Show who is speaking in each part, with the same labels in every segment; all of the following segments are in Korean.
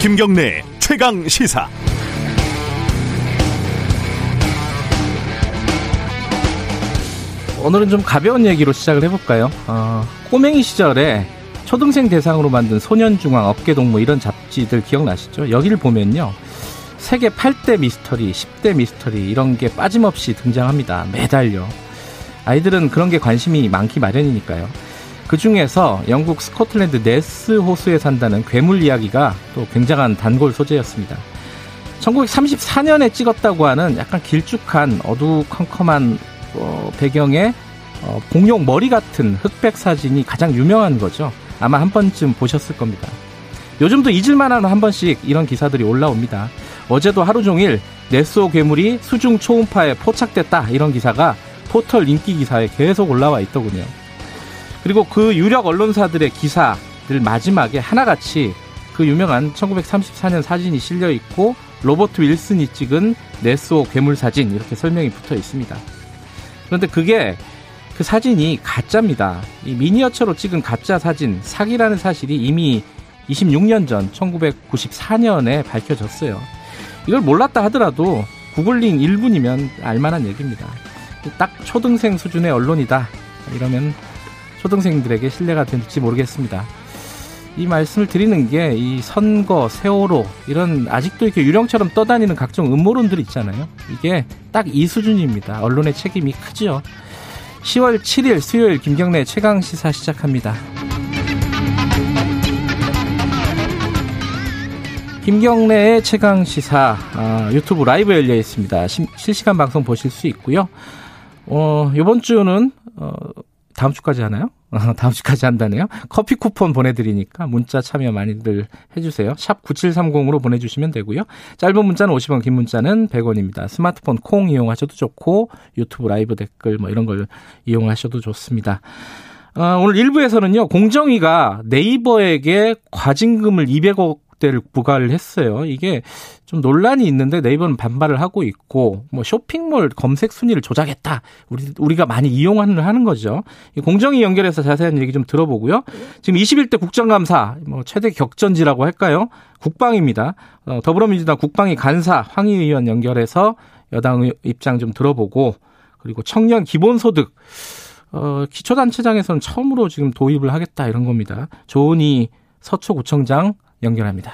Speaker 1: 김경래 최강 시사.
Speaker 2: 오늘은 좀 가벼운 얘기로 시작을 해볼까요? 어, 꼬맹이 시절에 초등생 대상으로 만든 소년중앙, 어깨동무 이런 잡지들 기억나시죠? 여기를 보면요. 세계 8대 미스터리, 10대 미스터리 이런 게 빠짐없이 등장합니다. 매달요. 아이들은 그런 게 관심이 많기 마련이니까요. 그 중에서 영국 스코틀랜드 네스 호수에 산다는 괴물 이야기가 또 굉장한 단골 소재였습니다. 1934년에 찍었다고 하는 약간 길쭉한 어두컴컴한 어, 배경의 어, 공룡 머리 같은 흑백 사진이 가장 유명한 거죠. 아마 한 번쯤 보셨을 겁니다. 요즘도 잊을만한 한 번씩 이런 기사들이 올라옵니다. 어제도 하루 종일 네스호 괴물이 수중 초음파에 포착됐다 이런 기사가 포털 인기 기사에 계속 올라와 있더군요. 그리고 그 유력 언론사들의 기사들 마지막에 하나같이 그 유명한 1934년 사진이 실려 있고 로버트 윌슨이 찍은 네스호 괴물 사진 이렇게 설명이 붙어 있습니다. 그런데 그게 그 사진이 가짜입니다. 이 미니어처로 찍은 가짜 사진 사기라는 사실이 이미 26년 전 1994년에 밝혀졌어요. 이걸 몰랐다 하더라도 구글링 1분이면 알만한 얘기입니다. 딱 초등생 수준의 언론이다. 이러면 초등생들에게 신뢰가 될지 모르겠습니다. 이 말씀을 드리는 게 이 선거, 세월호 이런 아직도 이렇게 유령처럼 떠다니는 각종 음모론들 있잖아요. 이게 딱 이 수준입니다. 언론의 책임이 크죠. 10월 7일 수요일 김경래 최강 시사 시작합니다. 김경래의 최강 시사 아, 유튜브 라이브 열려 있습니다. 시, 실시간 방송 보실 수 있고요. 어, 이번 주는 어, 다음 주까지 하나요? 다음 주까지 한다네요. 커피 쿠폰 보내드리니까 문자 참여 많이들 해주세요. 샵 9730으로 보내주시면 되고요. 짧은 문자는 50원, 긴 문자는 100원입니다. 스마트폰 콩 이용하셔도 좋고 유튜브 라이브 댓글 뭐 이런 걸 이용하셔도 좋습니다. 어, 오늘 1부에서는요. 공정위가 네이버에게 과징금을 200억 대를 부과를 했어요. 이게 좀 논란이 있는데 네이버는 반발을 하고 있고 뭐 쇼핑몰 검색 순위를 조작했다. 우리 우리가 많이 이용하는 하는 거죠. 공정위 연결해서 자세한 얘기 좀 들어보고요. 지금 21대 국정감사 뭐 최대 격전지라고 할까요? 국방입니다. 어, 더불어민주당 국방위 간사 황희 의원 연결해서 여당 입장 좀 들어보고 그리고 청년 기본소득 어, 기초단체장에서는 처음으로 지금 도입을 하겠다 이런 겁니다. 조은희 서초구청장 연결합니다.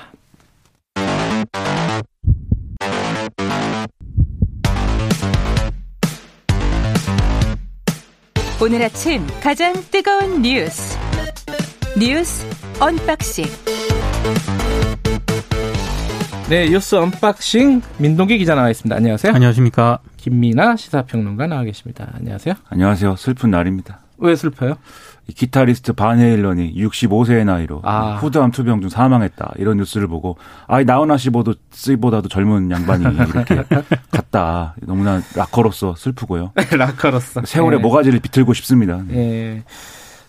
Speaker 3: 오늘 아침 가장 뜨거운 뉴스 뉴스 unboxing
Speaker 2: 네 뉴스 unboxing 민동기 기자 나와 있습니다. 안녕하세요.
Speaker 4: 안녕하십니까.
Speaker 2: 김민하 시사평론가 나와 계십니다. 안녕하세요.
Speaker 5: 안녕하세요. 슬픈 날입니다.
Speaker 2: 왜 슬퍼요?
Speaker 5: 기타리스트 반 헤일런이 65세의 나이로 아. 후두암 투병 중 사망했다 이런 뉴스를 보고 아이 나훈아 씨보다 씨보다도 젊은 양반이 이렇게 갔다 너무나 락커로서 슬프고요.
Speaker 2: 락커로서
Speaker 5: 세월의 네. 모가지를 비틀고 싶습니다.
Speaker 2: 네.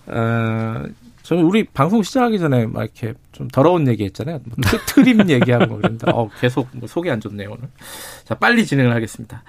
Speaker 2: 어, 저는 우리 방송 시작하기 전에 막 이렇게 좀 더러운 얘기 했잖아요. 뭐 트, 림 얘기하고 그런데 어, 계속 뭐 속이 안 좋네요 오늘. 자 빨리 진행을 하겠습니다.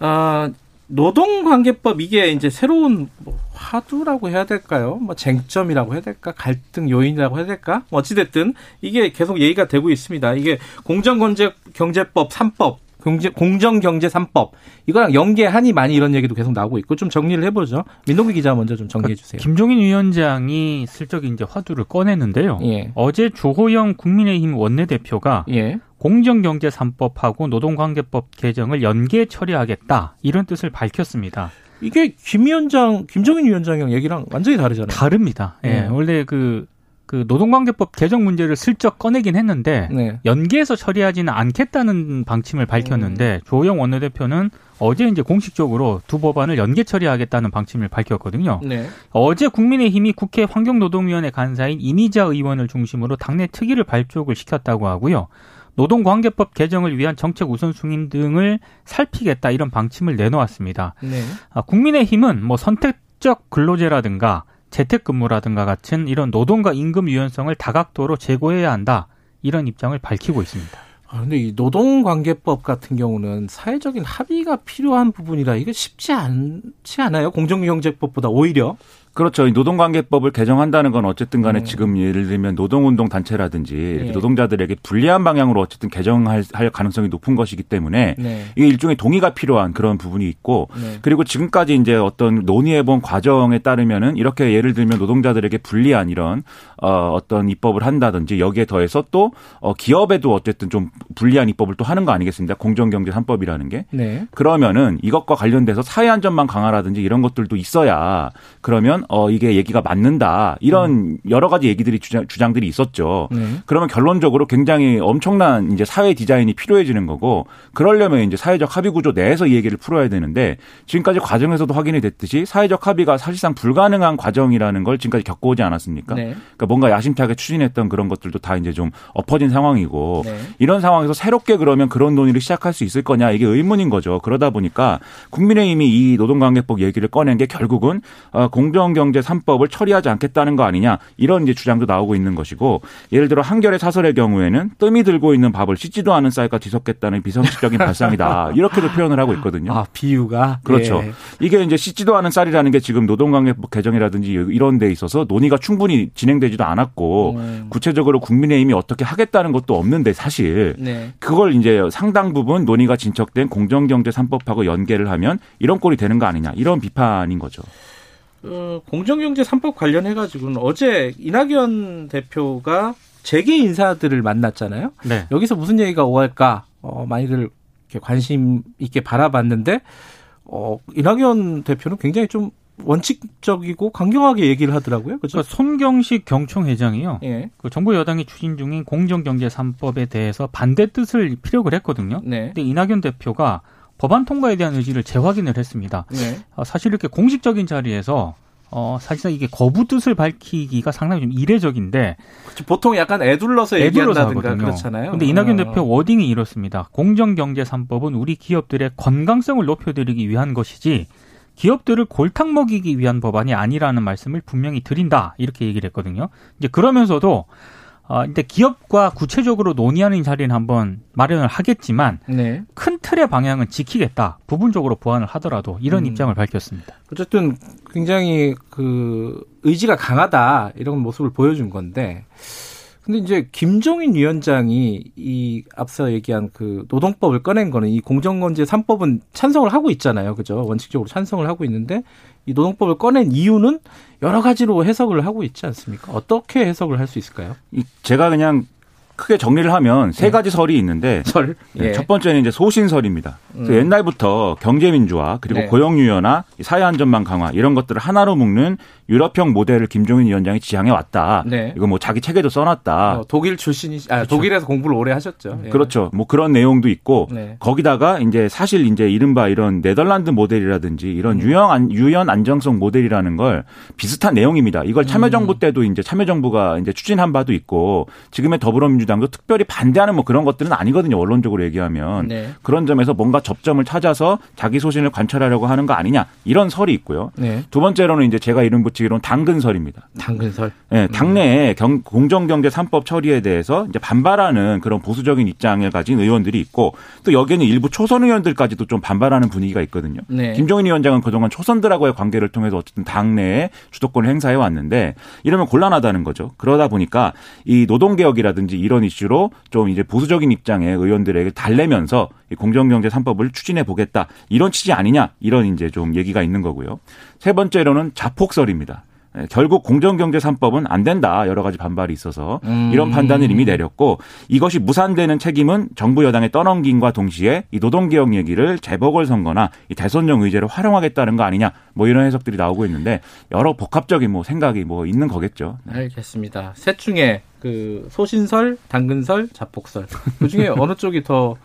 Speaker 2: 어, 노동관계법 이게 이제 새로운 뭐 화두라고 해야 될까요? 뭐 쟁점이라고 해야 될까? 갈등 요인이라고 해야 될까? 뭐 어찌됐든 이게 계속 얘기가 되고 있습니다. 이게 공정경제법 3법 경제, 공정경제 3법 이거랑 연계하니 많이 이런 얘기도 계속 나오고 있고 좀 정리를 해보죠. 민동기 기자 먼저 좀 정리해 그러니까 주세요.
Speaker 4: 김종인 위원장이 슬쩍 이제 화두를 꺼내는데요. 예. 어제 조호영 국민의힘 원내대표가 예. 공정경제 3법하고 노동관계법 개정을 연계 처리하겠다 이런 뜻을 밝혔습니다.
Speaker 2: 이게 김 위원장, 김종인 위원장이랑 얘기랑 완전히 다르잖아요.
Speaker 4: 다릅니다. 예. 네. 원래 그 그 노동관계법 개정 문제를 슬쩍 꺼내긴 했는데 네. 연계해서 처리하지는 않겠다는 방침을 밝혔는데 음. 조영 원내대표는 어제 이제 공식적으로 두 법안을 연계 처리하겠다는 방침을 밝혔거든요. 네. 어제 국민의힘이 국회 환경노동위원회 간사인 이미자 의원을 중심으로 당내 특위를 발족을 시켰다고 하고요. 노동관계법 개정을 위한 정책 우선순위 등을 살피겠다 이런 방침을 내놓았습니다. 네. 아, 국민의힘은 뭐 선택적 근로제라든가 재택근무라든가 같은 이런 노동과 임금 유연성을 다각도로 제고해야 한다. 이런 입장을 밝히고 있습니다.
Speaker 2: 아, 근데 이 노동관계법 같은 경우는 사회적인 합의가 필요한 부분이라 이게 쉽지 않지 않아요? 공정경제법보다 오히려?
Speaker 5: 그렇죠. 노동관계법을 개정한다는 건 어쨌든 간에 네. 지금 예를 들면 노동운동 단체라든지 네. 노동자들에게 불리한 방향으로 어쨌든 개정할 가능성이 높은 것이기 때문에 네. 이게 일종의 동의가 필요한 그런 부분이 있고 네. 그리고 지금까지 이제 어떤 논의해본 과정에 따르면은 이렇게 예를 들면 노동자들에게 불리한 이런 어 어떤 입법을 한다든지 여기에 더해서 또 어, 기업에도 어쨌든 좀 불리한 입법을 또 하는 거 아니겠습니까? 공정경제 3법이라는 게. 네. 그러면은 이것과 관련돼서 사회 안전망 강화라든지 이런 것들도 있어야 그러면 어 이게 얘기가 맞는다. 이런 음. 여러 가지 얘기들이 주장, 주장들이 있었죠. 네. 그러면 결론적으로 굉장히 엄청난 이제 사회 디자인이 필요해지는 거고 그러려면 이제 사회적 합의 구조 내에서 이 얘기를 풀어야 되는데 지금까지 과정에서도 확인이 됐듯이 사회적 합의가 사실상 불가능한 과정이라는 걸 지금까지 겪어오지 않았습니까? 네. 그러니까 뭔가 야심차게 추진했던 그런 것들도 다 이제 좀 엎어진 상황이고 네. 이런 상황에서 새롭게 그러면 그런 논의를 시작할 수 있을 거냐 이게 의문인 거죠. 그러다 보니까 국민의힘이 이 노동관계법 얘기를 꺼낸 게 결국은 어, 공정경제 3법을 처리하지 않겠다는 거 아니냐 이런 이제 주장도 나오고 있는 것이고 예를 들어 한결의 사설의 경우에는 뜸이 들고 있는 밥을 씻지도 않은 쌀과 뒤섞겠다는 비상식적인 발상이다 이렇게도 표현을 하고 있거든요.
Speaker 6: 아 비유가
Speaker 5: 그렇죠. 예. 이게 이제 씻지도 않은 쌀이라는 게 지금 노동관계법 개정이라든지 이런 데 있어서 논의가 충분히 진행되지도 않았고 음. 구체적으로 국민의힘이 어떻게 하겠다는 것도 없는데 사실 네. 그걸 이제 상당 부분 논의가 진척된 공정경제 3법하고 연계를 하면 이런 꼴이 되는 거 아니냐 이런 비판인 거죠.
Speaker 2: 어, 공정경제 3법 관련해 가지고는 어제 이낙연 대표가 재계 인사들을 만났잖아요. 네. 여기서 무슨 얘기가 오갈까 어, 많이들 이렇게 관심 있게 바라봤는데 어, 이낙연 대표는 굉장히 좀 원칙적이고 강경하게 얘기를 하더라고요. 그죠?
Speaker 4: 그러니까 손경식 경총회장이요. 예. 그 정부 여당이 추진 중인 공정경제 3법에 대해서 반대 뜻을 피력을 했거든요. 네. 근데 이낙연 대표가 법안 통과에 대한 의지를 재확인을 했습니다. 네. 어, 사실 이렇게 공식적인 자리에서 어, 사실상 이게 거부 뜻을 밝히기가 상당히 좀 이례적인데.
Speaker 2: 그렇죠. 보통 약간 애둘러서 얘기한다든가 그렇잖아요.
Speaker 4: 근데 이낙연 어. 대표 워딩이 이렇습니다. 공정경제 3법은 우리 기업들의 건강성을 높여드리기 위한 것이지 기업들을 골탕 먹이기 위한 법안이 아니라는 말씀을 분명히 드린다. 이렇게 얘기를 했거든요. 이제 그러면서도 어, 근데 기업과 구체적으로 논의하는 자리는 한번 마련을 하겠지만 네. 큰 틀의 방향은 지키겠다. 부분적으로 보완을 하더라도 이런 음. 입장을 밝혔습니다.
Speaker 2: 어쨌든 굉장히 그 의지가 강하다 이런 모습을 보여준 건데 근데 이제 김종인 위원장이 이 앞서 얘기한 그 노동법을 꺼낸 거는 이 공정건재 3법은 찬성을 하고 있잖아요. 그죠? 원칙적으로 찬성을 하고 있는데 이 노동법을 꺼낸 이유는 여러 가지로 해석을 하고 있지 않습니까? 어떻게 해석을 할 수 있을까요?
Speaker 5: 제가 그냥 크게 정리를 하면 세 네. 가지 설이 있는데 설? 예. 첫 번째는 이제 소신설입니다. 음. 옛날부터 경제민주화 그리고 네. 고용유연화, 사회안전망 강화 이런 것들을 하나로 묶는 유럽형 모델을 김종인 위원장이 지향해 왔다. 네. 이거 뭐 자기 책에도 써놨다. 어,
Speaker 2: 독일 출신이 아 그렇죠. 독일에서 공부를 오래 하셨죠.
Speaker 5: 예. 그렇죠. 뭐 그런 내용도 있고 네. 거기다가 이제 사실 이제 이른바 이런 네덜란드 모델이라든지 이런 음. 유형 유연 안정성 모델이라는 걸 비슷한 내용입니다. 이걸 참여정부 음. 때도 이제 참여정부가 이제 추진한 바도 있고 지금의 더불어민주 당도 특별히 반대하는 뭐 그런 것들은 아니거든요. 원론적으로 얘기하면 네. 그런 점에서 뭔가 접점을 찾아서 자기 소신을 관찰하려고 하는 거 아니냐 이런 설이 있고요. 네. 두 번째로는 이제 제가 이름 붙이기로는 당근설입니다.
Speaker 2: 당근설.
Speaker 5: 네, 당내에 경, 공정경제 3법 처리에 대해서 이제 반발하는 그런 보수적인 입장을 가진 의원들이 있고 또 여기에는 일부 초선 의원들까지도 좀 반발하는 분위기가 있거든요. 네. 김종인 위원장은 그동안 초선들하고의 관계를 통해서 어쨌든 당내에 주도권을 행사해 왔는데 이러면 곤란하다는 거죠. 그러다 보니까 이 노동개혁이라든지 이런 이슈로 좀 이제 보수적인 입장의 의원들에게 달래면서 공정경제 3법을 추진해 보겠다. 이런 취지 아니냐. 이런 이제 좀 얘기가 있는 거고요. 세 번째로는 자폭설입니다. 예, 결국 공정경제 3법은 안 된다. 여러 가지 반발이 있어서 음. 이런 판단을 이미 내렸고 이것이 무산되는 책임은 정부 여당에 떠넘긴과 동시에 이 노동개혁 얘기를 재보궐선거나 이 대선령 의제를 활용하겠다는 거 아니냐. 뭐 이런 해석들이 나오고 있는데 여러 복합적인 뭐 생각이 뭐 있는 거겠죠.
Speaker 2: 네. 알겠습니다. 셋 중에 그 소신설, 당근설, 자폭설. 그 중에 어느 쪽이 더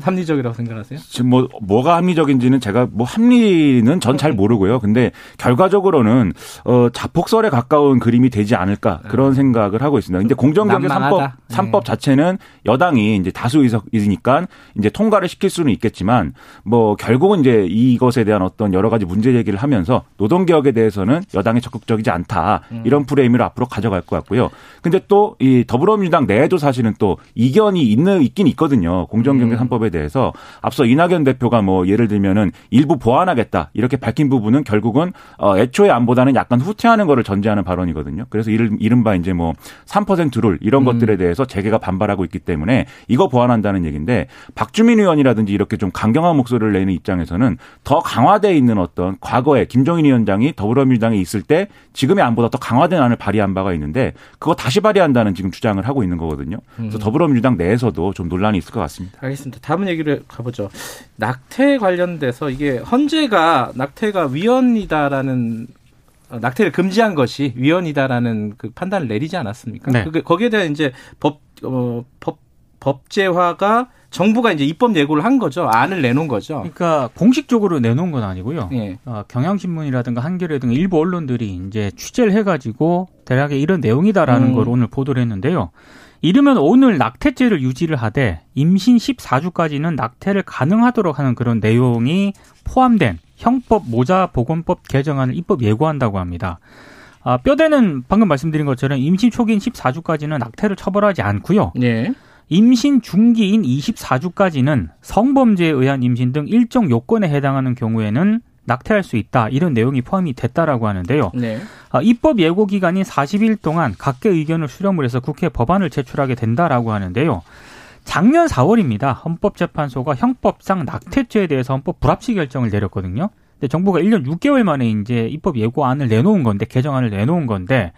Speaker 2: 합리적이라고 생각하세요?
Speaker 5: 지금 뭐 뭐가 합리적인지는 제가 뭐 합리는 전 잘 모르고요. 근데 결과적으로는 어 자폭설에 가까운 그림이 되지 않을까 그런 네. 생각을 하고 있습니다. 근데 공정경제 3법 3법 네. 자체는 여당이 이제 다수 의석이니까 이제 통과를 시킬 수는 있겠지만 뭐 결국은 이제 이것에 대한 어떤 여러 가지 문제 제기를 하면서 노동 개혁에 대해서는 여당이 적극적이지 않다. 음. 이런 프레임을 앞으로 가져갈 것 같고요. 근데 또 이 더불어민주당 내에도 사실은 또 이견이 있는 있긴 있거든요. 공정경제 3법 개정법에 대해서 앞서 이낙연 대표가 뭐 예를 들면은 일부 보완하겠다 이렇게 밝힌 부분은 결국은 어 애초에 안보다는 약간 후퇴하는 거를 전제하는 발언이거든요. 그래서 이른바 이제 뭐 3%룰 이런 음. 것들에 대해서 재계가 반발하고 있기 때문에 이거 보완한다는 얘기인데 박주민 의원이라든지 이렇게 좀 강경한 목소리를 내는 입장에서는 더 강화돼 있는 어떤 과거에 김종인 위원장이 더불어민주당에 있을 때 지금의 안보다 더 강화된 안을 발의한 바가 있는데 그거 다시 발의한다는 지금 주장을 하고 있는 거거든요. 그래서 음. 더불어민주당 내에서도 좀 논란이 있을 것 같습니다.
Speaker 2: 알겠습니다. 다음 얘기를 가보죠. 낙태 관련돼서 이게 헌재가 낙태가 위헌이다라는 어, 낙태를 금지한 것이 위헌이다라는 그 판단을 내리지 않았습니까? 네. 그 거기에 대한 이제 법, 어, 법, 법제화가 정부가 이제 입법 예고를 한 거죠. 안을 내놓은 거죠.
Speaker 4: 그러니까 공식적으로 내놓은 건 아니고요. 예. 어, 경향신문이라든가 한겨레 등 일부 언론들이 이제 취재를 해가지고 대략의 이런 내용이다라는 음. 걸 오늘 보도를 했는데요. 이르면 오늘 낙태죄를 유지를 하되 임신 14주까지는 낙태를 가능하도록 하는 그런 내용이 포함된 형법 모자 보건법 개정안을 입법 예고한다고 합니다. 아, 뼈대는 방금 말씀드린 것처럼 임신 초기인 14주까지는 낙태를 처벌하지 않고요. 네. 임신 중기인 24주까지는 성범죄에 의한 임신 등 일정 요건에 해당하는 경우에는 낙태할 수 있다 이런 내용이 포함이 됐다라고 하는데요. 네. 아, 입법 예고 기간인 40일 동안 각계 의견을 수렴을 해서 국회 법안을 제출하게 된다라고 하는데요. 작년 4월입니다. 헌법재판소가 형법상 낙태죄에 대해서 헌법 불합치 결정을 내렸거든요. 근데 정부가 1년 6개월 만에 이제 입법 예고안을 내놓은 건데 개정안을 내놓은 건데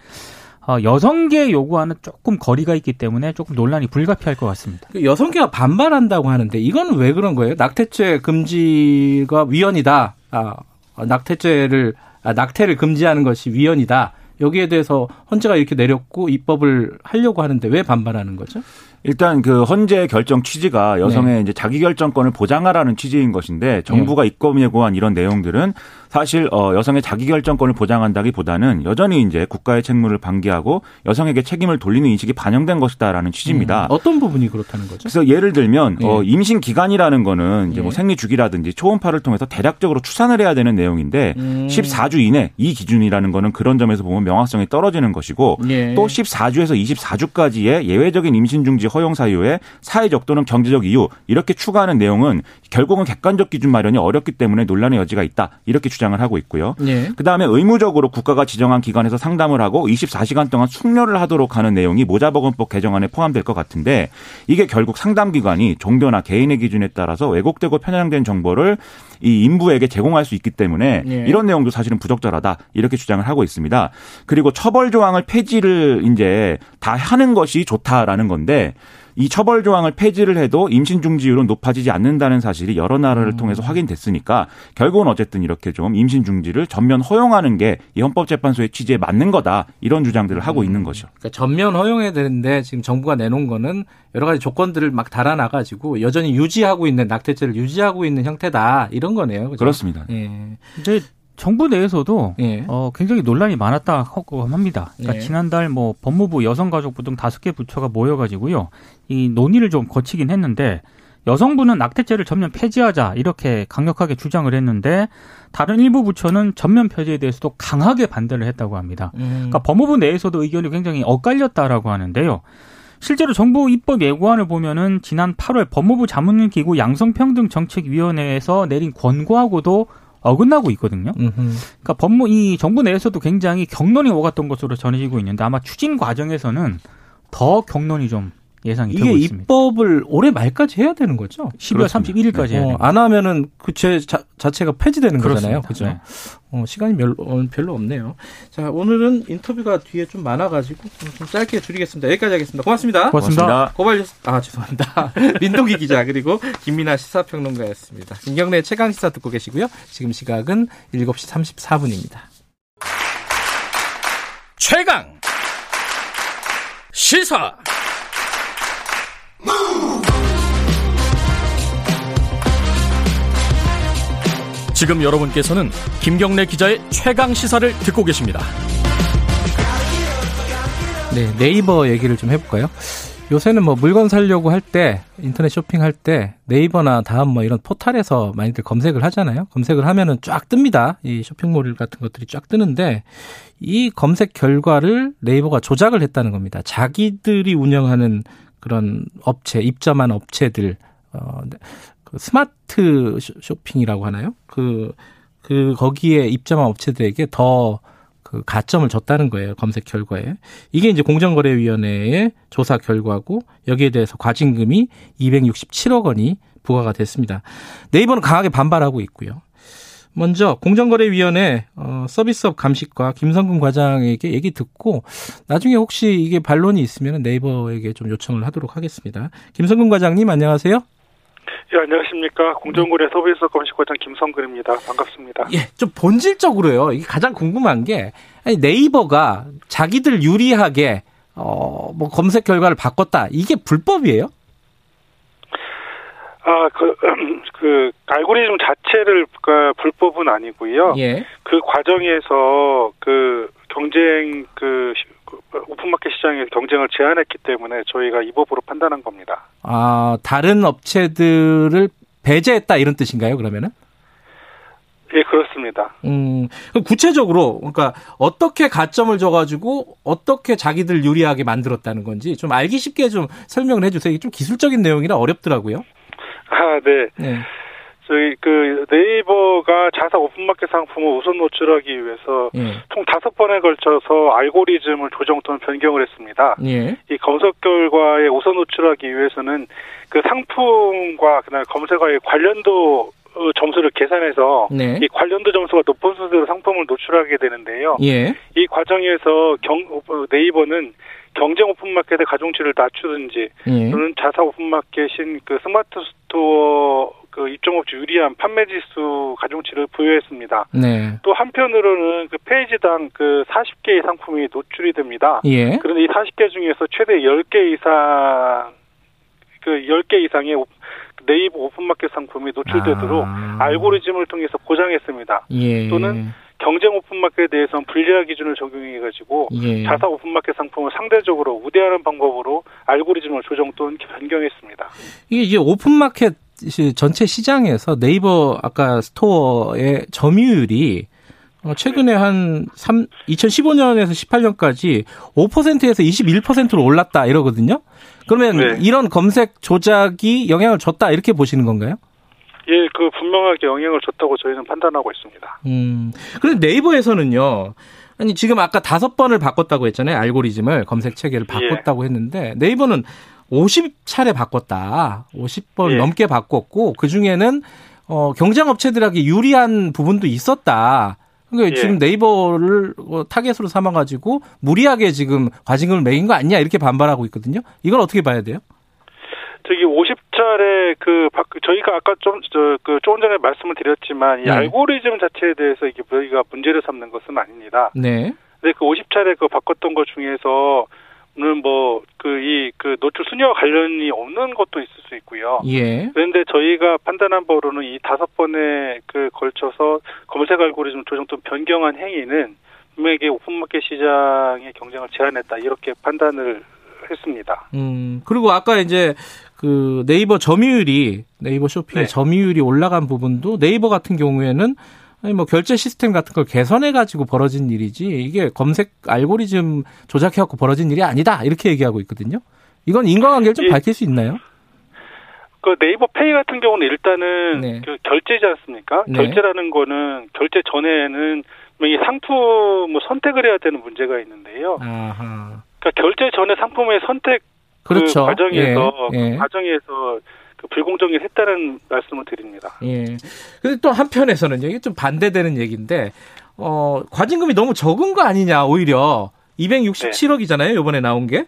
Speaker 4: 어, 여성계 요구와는 조금 거리가 있기 때문에 조금 논란이 불가피할 것 같습니다.
Speaker 2: 그 여성계가 반발한다고 하는데 이건 왜 그런 거예요? 낙태죄 금지가 위헌이다. 아, 낙태죄를 아, 낙태를 금지하는 것이 위헌이다. 여기에 대해서 헌재가 이렇게 내렸고 입법을 하려고 하는데 왜 반발하는 거죠?
Speaker 5: 일단 그 헌재 결정 취지가 여성의 네. 이제 자기 결정권을 보장하라는 취지인 것인데 정부가 네. 입법 예고한 이런 내용들은 사실 어 여성의 자기 결정권을 보장한다기보다는 여전히 이제 국가의 책무를 방기하고 여성에게 책임을 돌리는 인식이 반영된 것이다라는 취지입니다. 음,
Speaker 2: 어떤 부분이 그렇다는 거죠?
Speaker 5: 그래서 예를 들면 예. 어 임신 기간이라는 거는 이제 뭐 예. 뭐 생리 주기라든지 초음파를 통해서 대략적으로 추산을 해야 되는 내용인데 음. 14주 이내 이 기준이라는 거는 그런 점에서 보면 명확성이 떨어지는 것이고 예. 또 14주에서 24주까지의 예외적인 임신 중지 허용 사유에 사회적 또는 경제적 이유 이렇게 추가하는 내용은 결국은 객관적 기준 마련이 어렵기 때문에 논란의 여지가 있다 이렇게 주장. 주장을 하고 있고요. 네. 그다음에 의무적으로 국가가 지정한 기관에서 상담을 하고 24시간 동안 숙려를 하도록 하는 내용이 모자보건법 개정안에 포함될 것 같은데 이게 결국 상담 기관이 종교나 개인의 기준에 따라서 왜곡되고 편향된 정보를 이 인부에게 제공할 수 있기 때문에 네. 이런 내용도 사실은 부적절하다 이렇게 주장을 하고 있습니다. 그리고 처벌 조항을 폐지를 이제 다 하는 것이 좋다라는 건데 이 처벌 조항을 폐지를 해도 임신 중지율은 높아지지 않는다는 사실이 여러 나라를 음. 통해서 확인됐으니까 결국은 어쨌든 이렇게 좀 임신 중지를 전면 허용하는 게 이 헌법재판소의 취지에 맞는 거다 이런 주장들을 하고 있는 음. 거죠.
Speaker 2: 그러니까 전면 허용해야 되는데 지금 정부가 내놓은 거는 여러 가지 조건들을 막 달아나 가지고 여전히 유지하고 있는 낙태죄를 유지하고 있는 형태다 이런 거네요.
Speaker 5: 그렇죠? 그렇습니다
Speaker 4: 예. 근데 정부 내에서도 예. 어, 굉장히 논란이 많았다고 합니다. 그러니까 예. 지난달 뭐 법무부 여성가족부 등 다섯 개 부처가 모여가지고요 이 논의를 좀 거치긴 했는데 여성부는 낙태죄를 전면 폐지하자 이렇게 강력하게 주장을 했는데 다른 일부 부처는 전면 폐지에 대해서도 강하게 반대를 했다고 합니다. 음. 그러니까 법무부 내에서도 의견이 굉장히 엇갈렸다라고 하는데요. 실제로 정부 입법 예고안을 보면은 지난 8월 법무부 자문기구 양성평등정책위원회에서 내린 권고하고도 어긋나고 있거든요. 음흠. 그러니까 법무 이 정부 내에서도 굉장히 경론이 오갔던 것으로 전해지고 있는데 아마 추진 과정에서는 더 경론이 좀 예상이 되고 있습니다.
Speaker 2: 이게 입법을 올해 말까지 해야 되는 거죠?
Speaker 4: 12월 31일까지 네. 해야
Speaker 2: 어, 안 하면은 그죄 자체가 폐지되는 그렇습니다. 거잖아요. 그죠? 네. 어, 시간이 별로, 어, 별로 없네요. 자, 오늘은 인터뷰가 뒤에 좀 많아가지고 좀 짧게 줄이겠습니다. 여기까지 하겠습니다. 고맙습니다.
Speaker 4: 고맙습니다.
Speaker 2: 고발 뉴스, 아, 죄송합니다. 민동기 기자, 그리고 김민아 시사평론가였습니다. 김경래 최강 시사 듣고 계시고요. 지금 시각은 7시 34분입니다. 최강 시사 지금 여러분께서는 김경래 기자의 최강 시사를 듣고 계십니다. 네, 네이버 얘기를 좀 해볼까요? 요새는 뭐 물건 사려고 할 때, 인터넷 쇼핑할 때, 네이버나 다음 뭐 이런 포탈에서 많이들 검색을 하잖아요. 검색을 하면은 쫙 뜹니다. 이 쇼핑몰 같은 것들이 쫙 뜨는데, 이 검색 결과를 네이버가 조작을 했다는 겁니다. 자기들이 운영하는 그런 업체, 입점한 업체들 어, 네. 그 스마트 쇼핑이라고 하나요? 그, 그, 거기에 입점한 업체들에게 더 그 가점을 줬다는 거예요. 검색 결과에. 이게 이제 공정거래위원회의 조사 결과고 여기에 대해서 과징금이 267억 원이 부과가 됐습니다. 네이버는 강하게 반발하고 있고요. 먼저 공정거래위원회 어, 서비스업 감식과 김성근 과장에게 얘기 듣고 나중에 혹시 이게 반론이 있으면 네이버에게 좀 요청을 하도록 하겠습니다. 김성근 과장님 안녕하세요.
Speaker 7: 예, 안녕하십니까. 공정거래 서비스업 감식과장 김성근입니다. 반갑습니다.
Speaker 2: 예, 좀 본질적으로요. 이게 가장 궁금한 게 아니, 네이버가 자기들 유리하게 어, 뭐 검색 결과를 바꿨다. 이게 불법이에요?
Speaker 7: 아, 그, 그, 알고리즘 자체를, 그, 불법은 아니고요. 예. 그 과정에서 그 경쟁, 그, 그 오픈마켓 시장의 경쟁을 제한했기 때문에 저희가 이 법으로 판단한 겁니다.
Speaker 2: 아, 다른 업체들을 배제했다 이런 뜻인가요, 그러면은?
Speaker 7: 예, 그렇습니다.
Speaker 2: 음, 구체적으로, 그러니까 어떻게 가점을 줘가지고 어떻게 자기들 유리하게 만들었다는 건지 좀 알기 쉽게 좀 설명을 해주세요. 이게 좀 기술적인 내용이라 어렵더라고요.
Speaker 7: 아, 네. 네. 저희 그 네이버가 자사 오픈마켓 상품을 우선 노출하기 위해서 예. 총 다섯 번에 걸쳐서 알고리즘을 조정 또는 변경을 했습니다. 예. 이 검색 결과에 우선 노출하기 위해서는 그 상품과 그다음에 검색어의 관련도 어, 점수를 계산해서 네. 이 관련도 점수가 높은 순서로 상품을 노출하게 되는데요. 예. 이 과정에서 경, 어, 네이버는 경쟁 오픈마켓의 가중치를 낮추든지 예. 또는 자사 오픈마켓인 그 스마트 스토어 그 입점업체 유리한 판매 지수 가중치를 부여했습니다. 네. 또 한편으로는 그 페이지당 그 40개의 상품이 노출이 됩니다. 예. 그런데 이 40개 중에서 최대 10개 이상 그 10개 이상의 네이버 오픈마켓 상품이 노출되도록 아. 알고리즘을 통해서 보장했습니다. 예. 또는 경쟁 오픈마켓에 대해서는 불리한 기준을 적용해가지고 예. 자사 오픈마켓 상품을 상대적으로 우대하는 방법으로 알고리즘을 조정 또는 변경했습니다.
Speaker 2: 이게 이제 오픈마켓 전체 시장에서 네이버 아까 스토어의 점유율이 어, 최근에 한 3, 2015년에서 18년까지 5%에서 21%로 올랐다 이러거든요. 그러면 네. 이런 검색 조작이 영향을 줬다 이렇게 보시는 건가요?
Speaker 7: 예, 그 분명하게 영향을 줬다고 저희는 판단하고 있습니다.
Speaker 2: 음. 그런데 네이버에서는요. 아니 지금 아까 다섯 번을 바꿨다고 했잖아요. 알고리즘을 검색 체계를 예. 바꿨다고 예. 했는데 네이버는 50차례 바꿨다. 50번 예. 넘게 바꿨고 그 중에는 어 경쟁 업체들에게 유리한 부분도 있었다. 그러니까 예. 지금 네이버를 어, 타겟으로 삼아 가지고 무리하게 지금 과징금을 매긴 거 아니냐 이렇게 반발하고 있거든요. 이걸 어떻게 봐야 돼요?
Speaker 7: 저기 50차례 그 저희가 아까 좀저그 조금 전에 말씀을 드렸지만 이 네. 알고리즘 자체에 대해서 이게 저희가 문제를 삼는 것은 아닙니다. 네. 근데 그 50차례 그 바꿨던 것 중에서 는 뭐 그 이그 그 노출 순위와 관련이 없는 것도 있을 수 있고요. 예. 그런데 저희가 판단한 바로는 이 다섯 번에 그 걸쳐서 검색 알고리즘 조정 또 변경한 행위는 분명히 오픈마켓 시장의 경쟁을 제한했다 이렇게 판단을 했습니다.
Speaker 2: 음 그리고 아까 이제 그 네이버 점유율이 네이버 쇼핑의 네. 점유율이 올라간 부분도 네이버 같은 경우에는 아니 뭐 결제 시스템 같은 걸 개선해 가지고 벌어진 일이지 이게 검색 알고리즘 조작해 갖고 벌어진 일이 아니다 이렇게 얘기하고 있거든요. 이건 인과관계를 좀 예. 밝힐 수 있나요?
Speaker 7: 그 네이버 페이 같은 경우는 일단은 네. 그 결제지 않습니까? 네. 결제라는 거는 결제 전에는 이 상품을 선택을 해야 되는 문제가 있는데요. 아하. 그러니까 결제 전에 상품의 선택 그렇죠. 그 과정에서 예, 예. 그 과정에서 그 불공정을 했다는 말씀을 드립니다.
Speaker 2: 예. 근데 또 한편에서는 이게 좀 반대되는 얘기인데 어 과징금이 너무 적은 거 아니냐 오히려 267억이잖아요 네. 이번에 나온 게.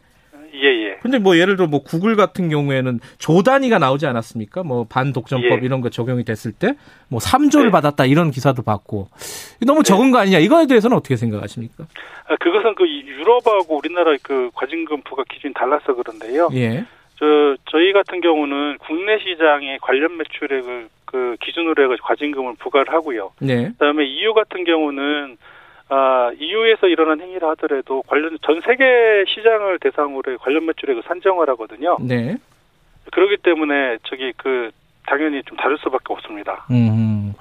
Speaker 2: 근데 뭐 예를 들어 뭐 구글 같은 경우에는 조 단위가 나오지 않았습니까? 뭐 반독점법 예. 이런 거 적용이 됐을 때 뭐 3조를 네. 받았다 이런 기사도 봤고. 너무 네. 적은 거 아니냐? 이거에 대해서는 어떻게 생각하십니까?
Speaker 7: 아, 그것은 그 유럽하고 우리나라 그 과징금 부과 기준이 달라서 그런데요. 예. 저 저희 같은 경우는 국내 시장의 관련 매출액을 그 기준으로 해가지고 과징금을 부과를 하고요. 네. 그다음에 EU 같은 경우는 아, EU에서 일어난 행위를 하더라도 관련 전 세계 시장을 대상으로 관련 매출액을 산정을 하거든요. 네. 그렇기 때문에 저기 그 당연히 좀 다를 수밖에 없습니다. 음.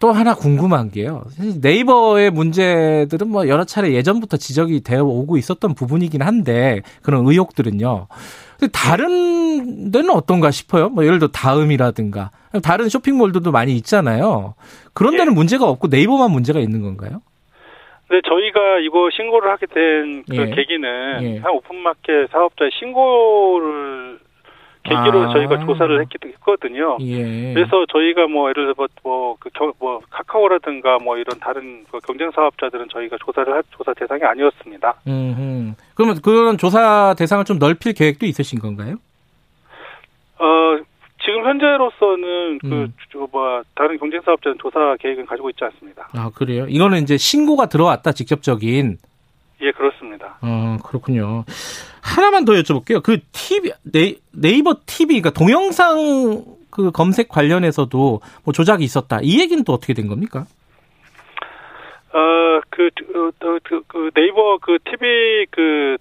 Speaker 2: 또 하나 궁금한 게요. 네이버의 문제들은 뭐 여러 차례 예전부터 지적이 되어 오고 있었던 부분이긴 한데 그런 의혹들은요. 다른 데는 어떤가 싶어요. 뭐 예를 들어 다음이라든가 다른 쇼핑몰들도 많이 있잖아요. 그런 데는 예. 문제가 없고 네이버만 문제가 있는 건가요?
Speaker 7: 네, 저희가 이거 신고를 하게 된 그 예. 계기는 예. 한 오픈마켓 사업자의 신고를 계기로 아. 저희가 조사를 했기도 했거든요. 예. 그래서 저희가 뭐 예를 들어 뭐그 뭐 카카오라든가 뭐 이런 다른 그 경쟁 사업자들은 저희가 조사를 할 조사 대상이 아니었습니다.
Speaker 2: 음. 그러면 그런 조사 대상을 좀 넓힐 계획도 있으신 건가요?
Speaker 7: 어 지금 현재로서는 그 음. 그뭐 다른 경쟁 사업자는 조사 계획은 가지고 있지 않습니다.
Speaker 2: 아 그래요? 이거는 이제 신고가 들어왔다 직접적인.
Speaker 7: 예 그렇습니다.
Speaker 2: 어 그렇군요. 하나만 더 여쭤볼게요. 그 TV 네, 네이버 TV 그러니까 동영상 그 검색 관련해서도 뭐 조작이 있었다. 이 얘기는 또 어떻게 된 겁니까?
Speaker 7: 어그 그, 그, 그, 네이버 그 TV 그,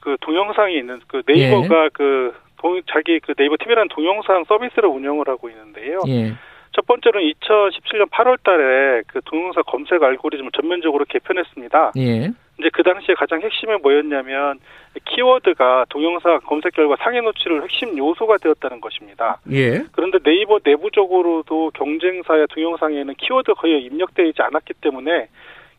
Speaker 7: 그 동영상이 있는 그 네이버가 예. 그 동, 자기 그 네이버 TV라는 동영상 서비스를 운영을 하고 있는데요. 예. 첫 번째로는 2017년 8월 달에 그 동영상 검색 알고리즘을 전면적으로 개편했습니다. 예. 이제 그 당시에 가장 핵심이 뭐였냐면 키워드가 동영상 검색 결과 상위 노출을 핵심 요소가 되었다는 것입니다. 예. 그런데 네이버 내부적으로도 경쟁사의 동영상에는 키워드 거의 입력되어 있지 않았기 때문에